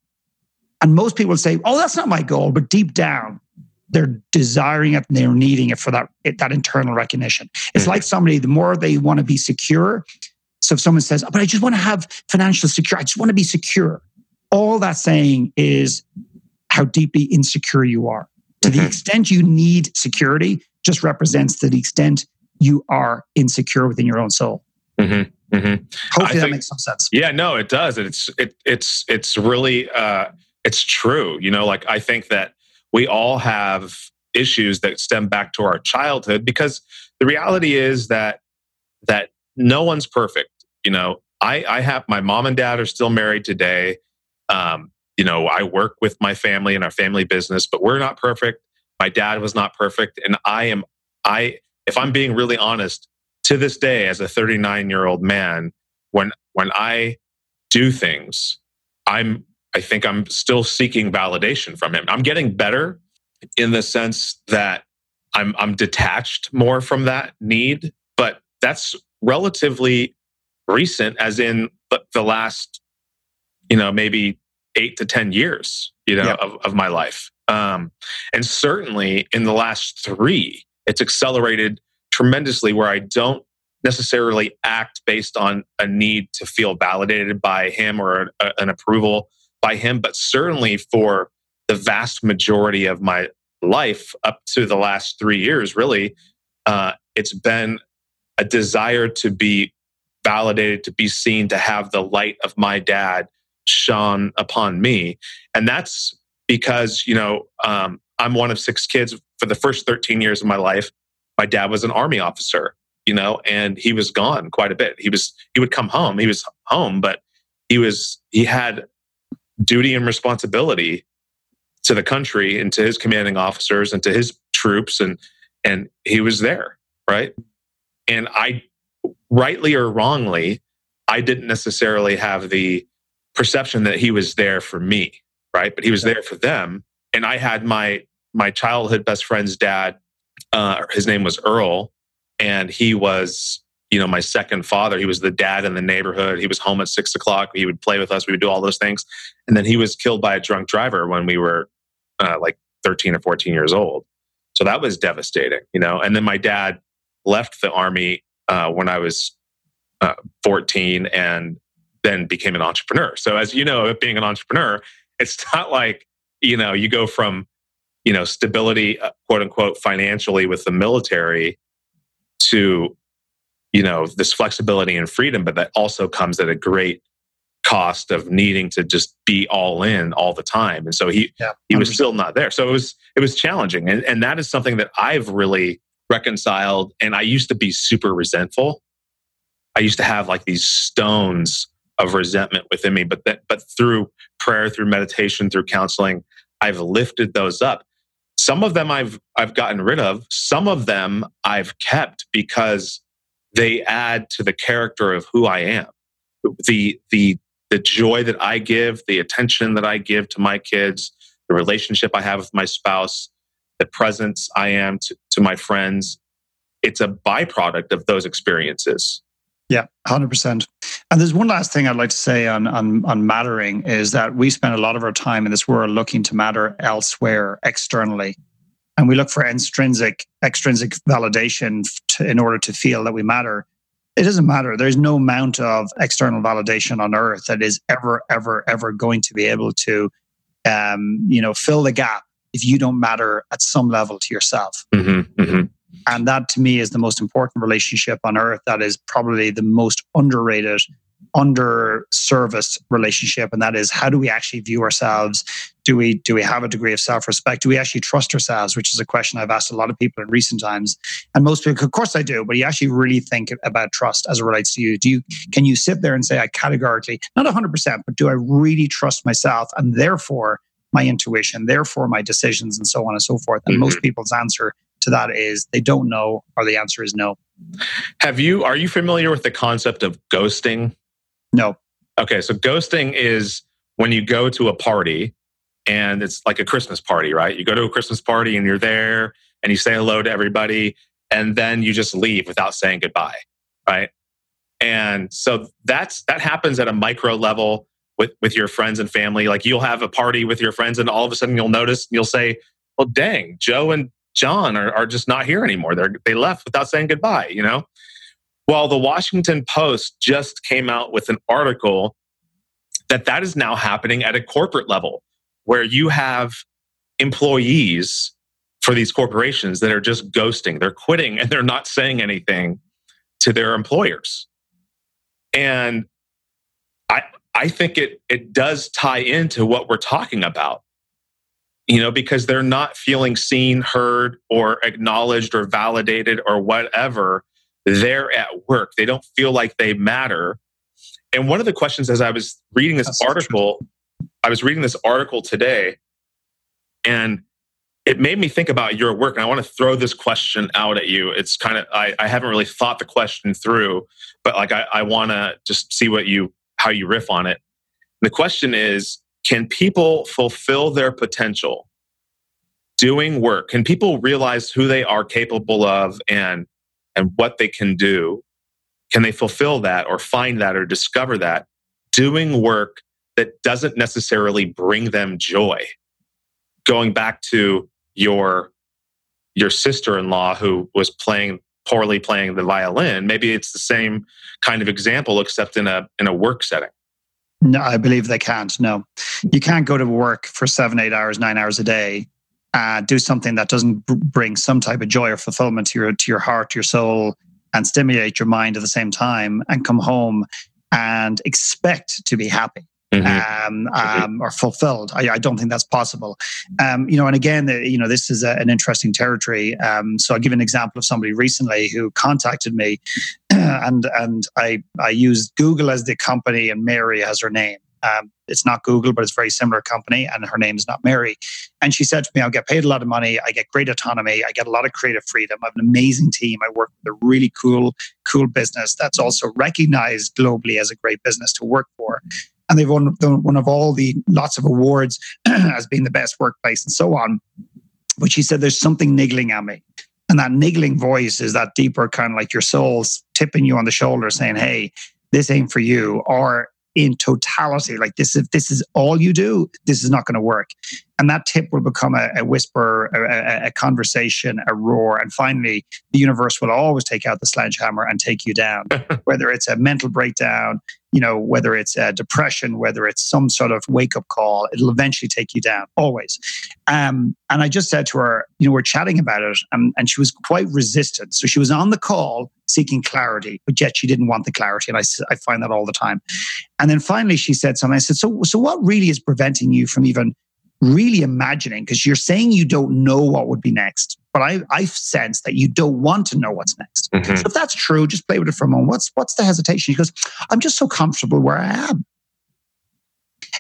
and most people say, oh, that's not my goal, but deep down, they're desiring it and they're needing it for that that internal recognition. It's mm-hmm. like somebody the more they want to be secure. So if someone says, oh, "But I just want to have financial security. I just want to be secure," all that's saying is how deeply insecure you are. To mm-hmm. the extent you need security, just represents to the extent you are insecure within your own soul. Mm-hmm. Mm-hmm. Hopefully I that makes some sense. Yeah, no, it does. It's it, it's it's really uh, it's true. You know, like I think that we all have issues that stem back to our childhood because the reality is that that no one's perfect you know? I i have my mom and dad are still married today. Um, you know i work with my family and our family business but we're not perfect. My dad was not perfect and i am i if i'm being really honest to this day as a 39 year old man when when i do things i'm I think I'm still seeking validation from him. I'm getting better in the sense that I'm I'm detached more from that need, but that's relatively recent as in the last you know, maybe eight to 10 years, you know, yep. of, of my life. Um, and certainly in the last three, it's accelerated tremendously where I don't necessarily act based on a need to feel validated by him or a, an approval by him, but certainly for the vast majority of my life up to the last three years, really, uh, it's been a desire to be validated, to be seen, to have the light of my dad shone upon me. And that's because, you know, um, I'm one of six kids for the first 13 years of my life. My dad was an army officer, you know, and he was gone quite a bit. He was, he would come home. He was home, but he was, he had duty and responsibility to the country and to his commanding officers and to his troops and and he was there right? And i rightly or wrongly i didn't necessarily have the perception that he was there for me right? But he was there for them. And i had my my childhood best friend's dad uh, his name was earl and he was you know my second father he was the dad in the neighborhood. He was home at six o'clock. He would play with us. We would do all those things. And then he was killed by a drunk driver when we were uh, like 13 or 14 years old. So that was devastating you know? And then my dad left the army uh, when i was uh, 14 and then became an entrepreneur. So as you know being an entrepreneur it's not like you know you go from you know stability uh, quote unquote financially with the military to you know this flexibility and freedom but that also comes at a great cost of needing to just be all in all the time. And so he yeah, he was still not there. So it was it was challenging. And, and that is something that i've really reconciled and i used to be super resentful. I used to have like these stones of resentment within me but that but through prayer through meditation through counseling i've lifted those up. Some of them i've i've gotten rid of. Some of them i've kept because they add to the character of who I am. The, the, the joy that I give, the attention that I give to my kids, the relationship I have with my spouse, the presence I am to, to my friends, it's a byproduct of those experiences. Yeah, hundred percent. And there's one last thing I'd like to say on, on on mattering is that we spend a lot of our time in this world looking to matter elsewhere externally and we look for extrinsic extrinsic validation to, in order to feel that we matter. It doesn't matter. There's no amount of external validation on earth that is ever ever ever going to be able to um, you know fill the gap if you don't matter at some level to yourself. Mm-hmm, mm-hmm. and that to me is the most important relationship on earth that is probably the most underrated under serviced relationship and that is how do we actually view ourselves? Do we do we have a degree of self-respect? Do we actually trust ourselves? Which is a question i've asked a lot of people in recent times. And most people of course i do but you actually really think about trust as it relates to you. Do you can you sit there and say i categorically not 100% but do i really trust myself and therefore my intuition therefore my decisions and so on and so forth? And mm-hmm. most people's answer to that is they don't know or the answer is no. Have you are you familiar with the concept of ghosting no. Okay, so ghosting is when you go to a party and it's like a Christmas party, right? You go to a Christmas party and you're there and you say hello to everybody and then you just leave without saying goodbye, right? And so that's that happens at a micro level with with your friends and family. Like you'll have a party with your friends and all of a sudden you'll notice and you'll say, "Well, dang, Joe and John are, are just not here anymore. They're they left without saying goodbye," you know? Well, the Washington Post just came out with an article that that is now happening at a corporate level where you have employees for these corporations that are just ghosting. They're quitting and they're not saying anything to their employers. And I I think it it does tie into what we're talking about. You know, because they're not feeling seen, heard, or acknowledged or validated or whatever they're at work. They don't feel like they matter. And one of the questions as I was reading this That's article, I was reading this article today, and it made me think about your work. And I want to throw this question out at you. It's kind of I, I haven't really thought the question through, but like I, I want to just see what you how you riff on it. The question is, can people fulfill their potential doing work? Can people realize who they are capable of and and what they can do, can they fulfill that or find that or discover that doing work that doesn't necessarily bring them joy. Going back to your your sister-in-law who was playing poorly playing the violin, maybe it's the same kind of example except in a in a work setting. No, I believe they can't. No, you can't go to work for seven, eight hours, nine hours a day, uh, do something that doesn't bring some type of joy or fulfillment to your to your heart, your soul, and stimulate your mind at the same time, and come home and expect to be happy. Mm-hmm. Um, um, or fulfilled. I, I, don't think that's possible. Um, you know, and again, you know, this is a, an interesting territory. Um, so I'll give an example of somebody recently who contacted me, and and I I used Google as the company and Mary as her name. Um, it's not Google, but it's a very similar company, and her name is not Mary. And she said to me, "I'll get paid a lot of money. I get great autonomy. I get a lot of creative freedom. I have an amazing team. I work with a really cool, cool business that's also recognized globally as a great business to work for." And they've won one of all the lots of awards as being the best workplace and so on. But she said, "There's something niggling at me." And that niggling voice is that deeper kind of like your soul's tipping you on the shoulder saying, Hey, this ain't for you. Or in totality. Like this, if this is all you do, this is not going to work. And that tip will become a, a whisper, a, a, conversation, a roar. And finally, the universe will always take out the sledgehammer and take you down, whether it's a mental breakdown, you know, whether it's a depression, whether it's some sort of wake up call, it'll eventually take you down, always. Um, and I just said to her, you know, we're chatting about it, and, and she was quite resistant. So she was on the call seeking clarity, but yet she didn't want the clarity. And I, I find that all the time. And then finally she said something. I said, so, so what really is preventing you from even really imagining? Because you're saying you don't know what would be next but I, I sense that you don't want to know what's next. Mm-hmm. So if that's true, just play with it for a moment. What's what's the hesitation? He goes, I'm just so comfortable where I am.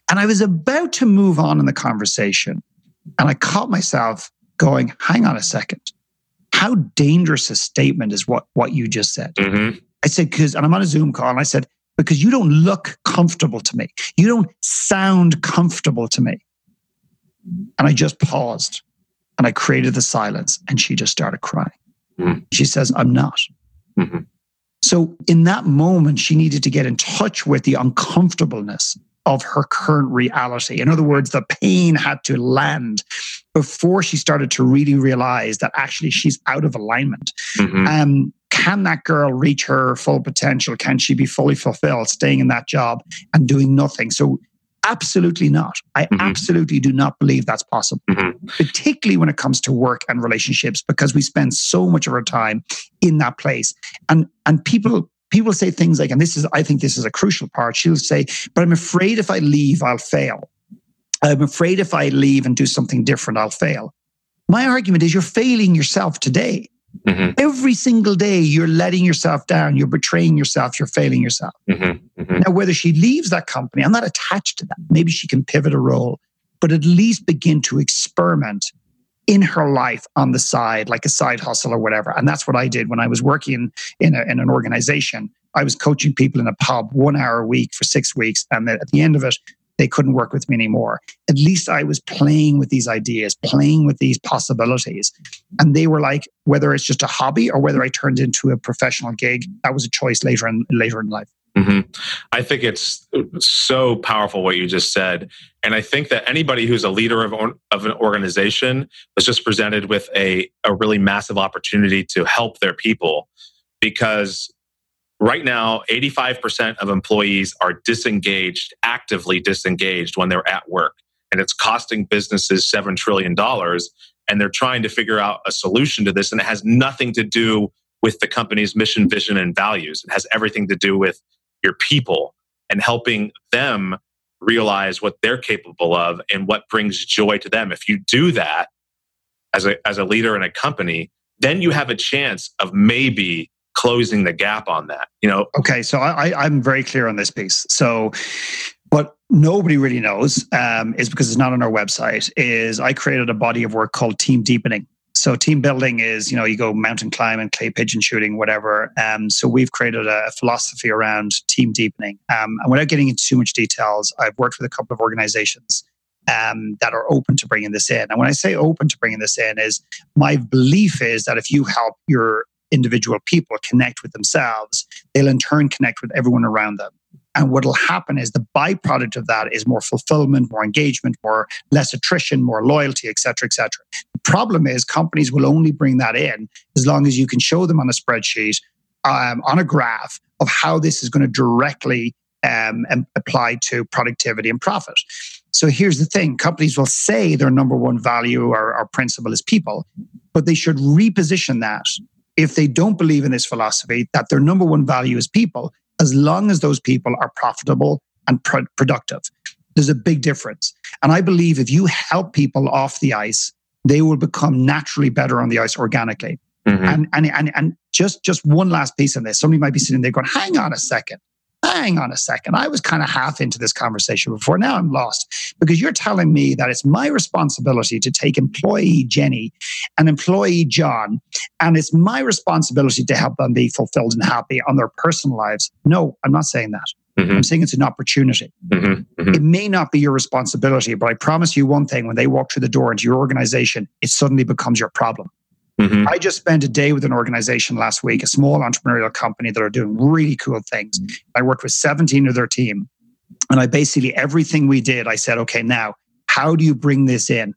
And I was about to move on in the conversation, and I caught myself going, hang on a second. How dangerous a statement is what, what you just said. Mm-hmm. I said, because, and I'm on a Zoom call, and I said, because you don't look comfortable to me. You don't sound comfortable to me. And I just paused and I created the silence, and she just started crying. Mm. She says, I'm not. Mm-hmm. So, in that moment, she needed to get in touch with the uncomfortableness of her current reality. In other words, the pain had to land before she started to really realize that actually she's out of alignment. Mm-hmm. Um, can that girl reach her full potential? Can she be fully fulfilled staying in that job and doing nothing? So Absolutely not. I mm-hmm. absolutely do not believe that's possible, mm-hmm. particularly when it comes to work and relationships, because we spend so much of our time in that place. And and people people say things like, and this is I think this is a crucial part. She'll say, "But I'm afraid if I leave, I'll fail. I'm afraid if I leave and do something different, I'll fail." My argument is you're failing yourself today. Mm-hmm. Every single day, you're letting yourself down, you're betraying yourself, you're failing yourself. Mm-hmm. Mm-hmm. Now, whether she leaves that company, I'm not attached to that. Maybe she can pivot a role, but at least begin to experiment in her life on the side, like a side hustle or whatever. And that's what I did when I was working in, a, in an organization. I was coaching people in a pub one hour a week for six weeks. And at the end of it, they couldn't work with me anymore. At least I was playing with these ideas, playing with these possibilities. And they were like, whether it's just a hobby or whether I turned into a professional gig, that was a choice later in later in life. Mm-hmm. I think it's so powerful what you just said. And I think that anybody who's a leader of, of an organization was just presented with a, a really massive opportunity to help their people because Right now, 85% of employees are disengaged, actively disengaged when they're at work. And it's costing businesses $7 trillion. And they're trying to figure out a solution to this. And it has nothing to do with the company's mission, vision, and values. It has everything to do with your people and helping them realize what they're capable of and what brings joy to them. If you do that as a, as a leader in a company, then you have a chance of maybe closing the gap on that you know? Okay so I, i'm very clear on this piece. So what nobody really knows um, is because it's not on our website is i created a body of work called team deepening. So team building is you know you go mountain climbing clay pigeon shooting whatever. Um, so we've created a philosophy around team deepening. Um, and without getting into too much details i've worked with a couple of organizations um, that are open to bringing this in. And when I say open to bringing this in, is my belief is that if you help your individual people connect with themselves, they'll in turn connect with everyone around them. And what will happen is the byproduct of that is more fulfillment, more engagement, more less attrition, more loyalty, et cetera, et cetera. The problem is companies will only bring that in as long as you can show them on a spreadsheet, um, on a graph of how this is going to directly um, apply to productivity and profit. So here's the thing companies will say their number one value or, or principle is people, but they should reposition that if they don't believe in this philosophy that their number one value is people, as long as those people are profitable and pro- productive. There's a big difference. And I believe if you help people off the ice, they will become naturally better on the ice organically. Mm-hmm. And, and, and, and just, just one last piece on this. Somebody might be sitting there going, hang on a second hang on a second. I was kind of half into this conversation before. Now I'm lost because you're telling me that it's my responsibility to take employee Jenny and employee John, and it's my responsibility to help them be fulfilled and happy on their personal lives. No, I'm not saying that. Mm-hmm. I'm saying it's an opportunity. Mm-hmm. Mm-hmm. It may not be your responsibility, but I promise you one thing when they walk through the door into your organization, it suddenly becomes your problem. Mm-hmm. I just spent a day with an organization last week, a small entrepreneurial company that are doing really cool things. I worked with 17 of their team. And I basically, everything we did, I said, okay, now, how do you bring this in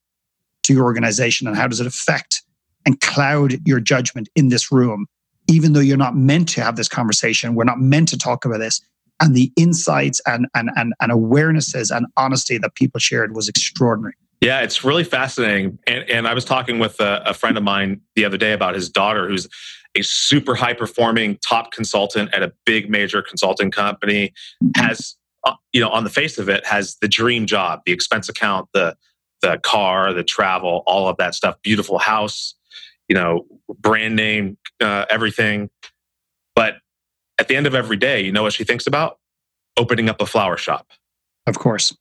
to your organization and how does it affect and cloud your judgment in this room? Even though you're not meant to have this conversation, we're not meant to talk about this. And the insights and, and, and, and awarenesses and honesty that people shared was extraordinary. Yeah, it's really fascinating. And, and I was talking with a, a, friend of mine the other day about his daughter, who's a super high performing top consultant at a big major consulting company, has, uh, you know, on the face of it, has the dream job, the expense account, the the car, the travel, all of that stuff, beautiful house, you know, brand name, uh, everything. But at the end of every day, you know what she thinks about? Opening up a flower shop. Of course.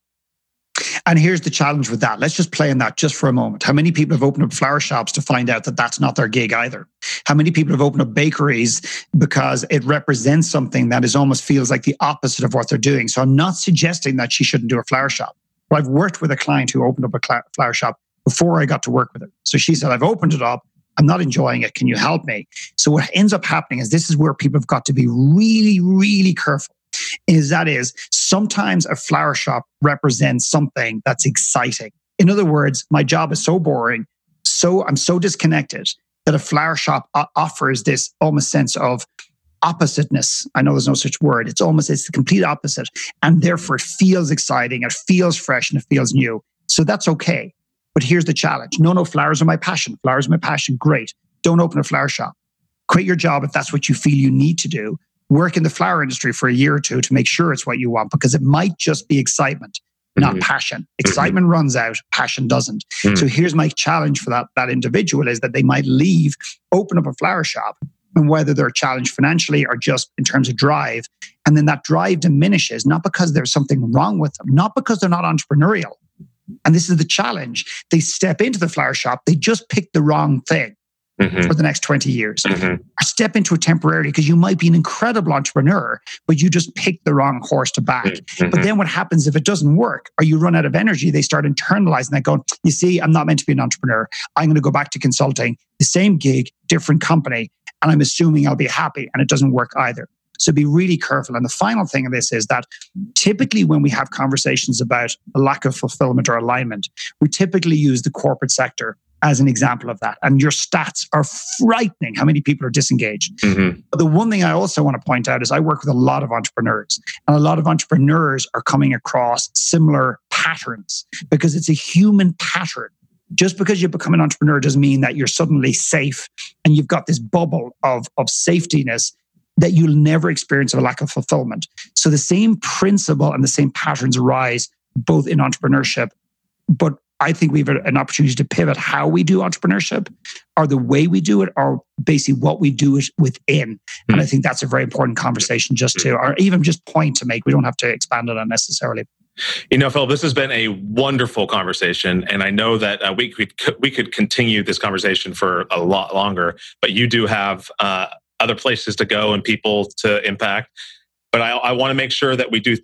And here's the challenge with that. Let's just play on that just for a moment. How many people have opened up flower shops to find out that that's not their gig either? How many people have opened up bakeries because it represents something that is almost feels like the opposite of what they're doing? So I'm not suggesting that she shouldn't do a flower shop. But I've worked with a client who opened up a flower shop before I got to work with her. So she said, I've opened it up. I'm not enjoying it. Can you help me? So what ends up happening is this is where people have got to be really, really careful is that is sometimes a flower shop represents something that's exciting. In other words, my job is so boring, so I'm so disconnected that a flower shop offers this almost sense of oppositeness. I know there's no such word. It's almost it's the complete opposite, and therefore it feels exciting, it feels fresh, and it feels new. So that's okay. But here's the challenge: no, no, flowers are my passion. Flowers are my passion. Great. Don't open a flower shop. Quit your job if that's what you feel you need to do work in the flower industry for a year or two to make sure it's what you want because it might just be excitement not mm-hmm. passion mm-hmm. excitement mm-hmm. runs out passion doesn't mm-hmm. so here's my challenge for that that individual is that they might leave open up a flower shop and whether they're challenged financially or just in terms of drive and then that drive diminishes not because there's something wrong with them not because they're not entrepreneurial and this is the challenge they step into the flower shop they just pick the wrong thing mm-hmm. for the next 20 years. Mm-hmm. Or step into a temporarily because you might be an incredible entrepreneur, but you just pick the wrong horse to back. Mm-hmm. But then what happens if it doesn't work or you run out of energy? They start internalizing that, going, You see, I'm not meant to be an entrepreneur. I'm going to go back to consulting, the same gig, different company, and I'm assuming I'll be happy. And it doesn't work either. So be really careful. And the final thing of this is that typically when we have conversations about a lack of fulfillment or alignment, we typically use the corporate sector as an example of that. And your stats are frightening how many people are disengaged. Mm-hmm. But the one thing I also want to point out is I work with a lot of entrepreneurs, and a lot of entrepreneurs are coming across similar patterns because it's a human pattern. Just because you become an entrepreneur doesn't mean that you're suddenly safe and you've got this bubble of, of safetiness that you'll never experience a lack of fulfillment. So the same principle and the same patterns arise both in entrepreneurship, but I think we have an opportunity to pivot how we do entrepreneurship or the way we do it or basically what we do it within. And I think that's a very important conversation just to, or even just point to make. We don't have to expand it on necessarily. You know, Phil, this has been a wonderful conversation, and I know that uh, we could we could continue this conversation for a lot longer. But you do have uh, other places to go and people to impact. But I, I want to make sure that we do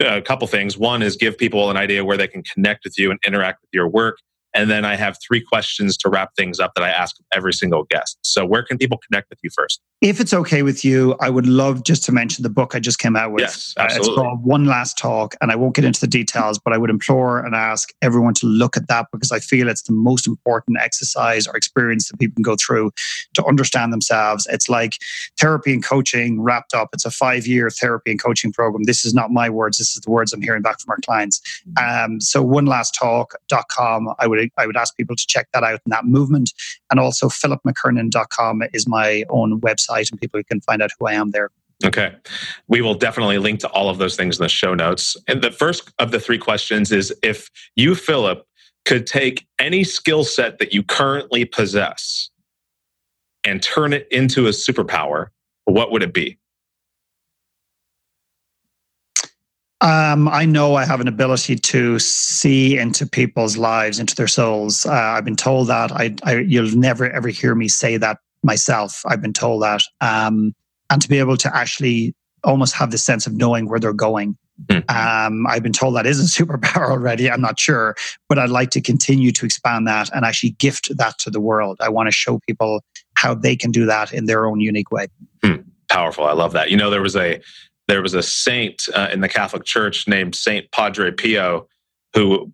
a couple things. One is give people an idea where they can connect with you and interact with your work. And then I have three questions to wrap things up that I ask every single guest. So, where can people connect with you first? If it's okay with you, I would love just to mention the book I just came out with. Yes, absolutely. Uh, it's called One Last Talk, and I won't get into the details, but I would implore and ask everyone to look at that because I feel it's the most important exercise or experience that people can go through to understand themselves. It's like therapy and coaching wrapped up. It's a five year therapy and coaching program. This is not my words, this is the words I'm hearing back from our clients. Um, so, one last talk.com, I would, I would ask people to check that out in that movement. And also, philipmckernan.com is my own website, and people can find out who I am there. Okay. We will definitely link to all of those things in the show notes. And the first of the three questions is if you, Philip, could take any skill set that you currently possess and turn it into a superpower, what would it be? Um, I know I have an ability to see into people's lives, into their souls. Uh, I've been told that. I, I, you'll never ever hear me say that myself. I've been told that, um, and to be able to actually almost have the sense of knowing where they're going. Mm-hmm. Um, I've been told that is a superpower already. I'm not sure, but I'd like to continue to expand that and actually gift that to the world. I want to show people how they can do that in their own unique way. Hmm. Powerful. I love that. You know, there was a there was a saint uh, in the Catholic Church named Saint Padre Pio who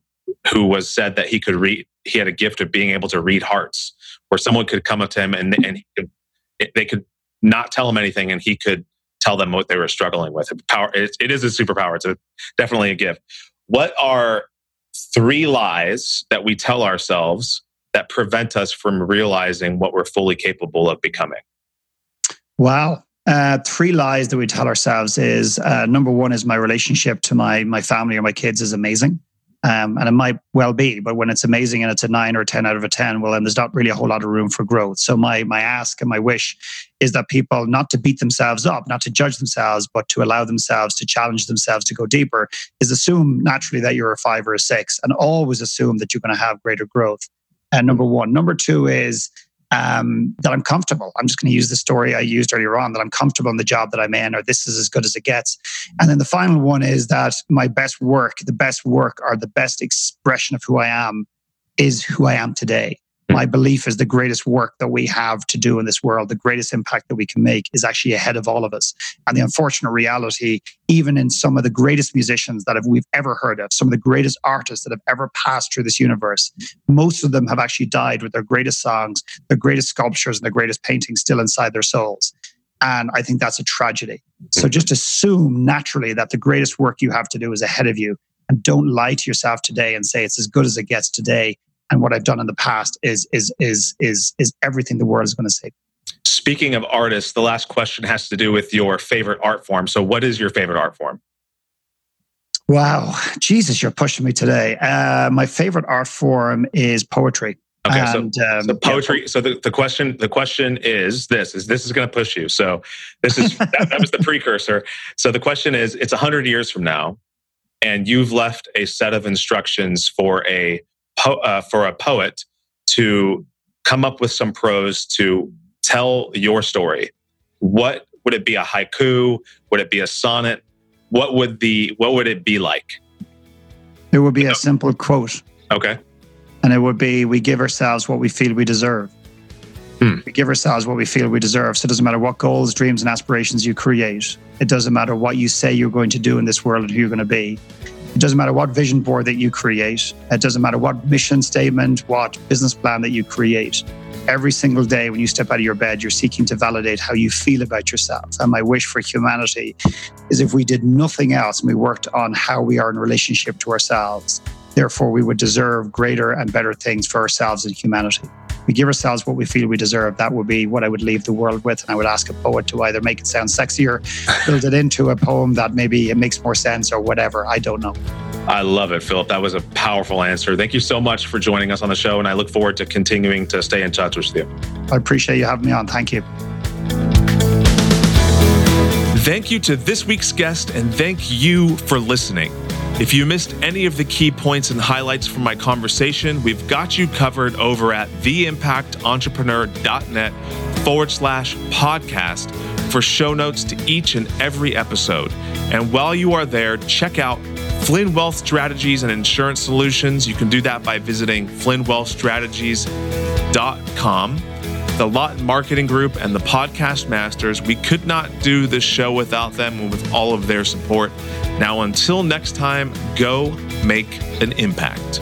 who was said that he could read. He had a gift of being able to read hearts, where someone could come up to him and and could, they could not tell him anything, and he could tell them what they were struggling with. Power. It, it is a superpower. It's a, definitely a gift. What are three lies that we tell ourselves that prevent us from realizing what we're fully capable of becoming? Wow. Uh, three lies that we tell ourselves is uh, number one is my relationship to my my family or my kids is amazing. Um, and it might well be, but when it's amazing and it's a nine or a 10 out of a 10, well, then there's not really a whole lot of room for growth. So my, my ask and my wish is that people not to beat themselves up, not to judge themselves, but to allow themselves to challenge themselves to go deeper is assume naturally that you're a five or a six and always assume that you're going to have greater growth. And number one, number two is um, that I'm comfortable. I'm just going to use the story I used earlier on that I'm comfortable in the job that I'm in, or this is as good as it gets. And then the final one is that my best work, the best work, or the best expression of who I am is who I am today my belief is the greatest work that we have to do in this world, the greatest impact that we can make is actually ahead of all of us. And the unfortunate reality, even in some of the greatest musicians that have, we've ever heard of, some of the greatest artists that have ever passed through this universe, most of them have actually died with their greatest songs, their greatest sculptures, and their greatest paintings still inside their souls. And I think that's a tragedy. So mm-hmm. just assume naturally that the greatest work you have to do is ahead of you. And don't lie to yourself today and say it's as good as it gets today and what I've done in the past is is is is is everything the world is going to say. Speaking of artists, the last question has to do with your favorite art form. So, what is your favorite art form? Wow, Jesus, you're pushing me today. Uh, my favorite art form is poetry. Okay, and, so, um, so, poetry. Yeah. So the, the question the question is this is this is going to push you. So this is that, that was the precursor. So the question is, it's hundred years from now, and you've left a set of instructions for a po- uh, for a poet to come up with some prose to tell your story, what would it be? A haiku? Would it be a sonnet? What would the what would it be like? It would be a simple quote. Okay. And it would be we give ourselves what we feel we deserve. Hmm. We give ourselves what we feel we deserve. So it doesn't matter what goals, dreams, and aspirations you create. It doesn't matter what you say you're going to do in this world and who you're going to be. It doesn't matter what vision board that you create. It doesn't matter what mission statement, what business plan that you create. Every single day when you step out of your bed, you're seeking to validate how you feel about yourself. And my wish for humanity is if we did nothing else and we worked on how we are in relationship to ourselves, therefore we would deserve greater and better things for ourselves and humanity we give ourselves what we feel we deserve. That would be what I would leave the world with. And I would ask a poet to either make it sound sexier, build it into a poem that maybe it makes more sense or whatever. I don't know. I love it, Philip. That was a powerful answer. Thank you so much for joining us on the show. And I look forward to continuing to stay in touch with you. I appreciate you having me on. Thank you. Thank you to this week's guest, and thank you for listening. If you missed any of the key points and highlights from my conversation, we've got you covered over at theimpactentrepreneur.net forward slash podcast for show notes to each and every episode. And while you are there, check out Flynn Wealth Strategies and Insurance Solutions. You can do that by visiting flynnwealthstrategies.com. The Lawton Marketing Group and the Podcast Masters, we could not do this show without them and with all of their support. Now, until next time, go make an impact.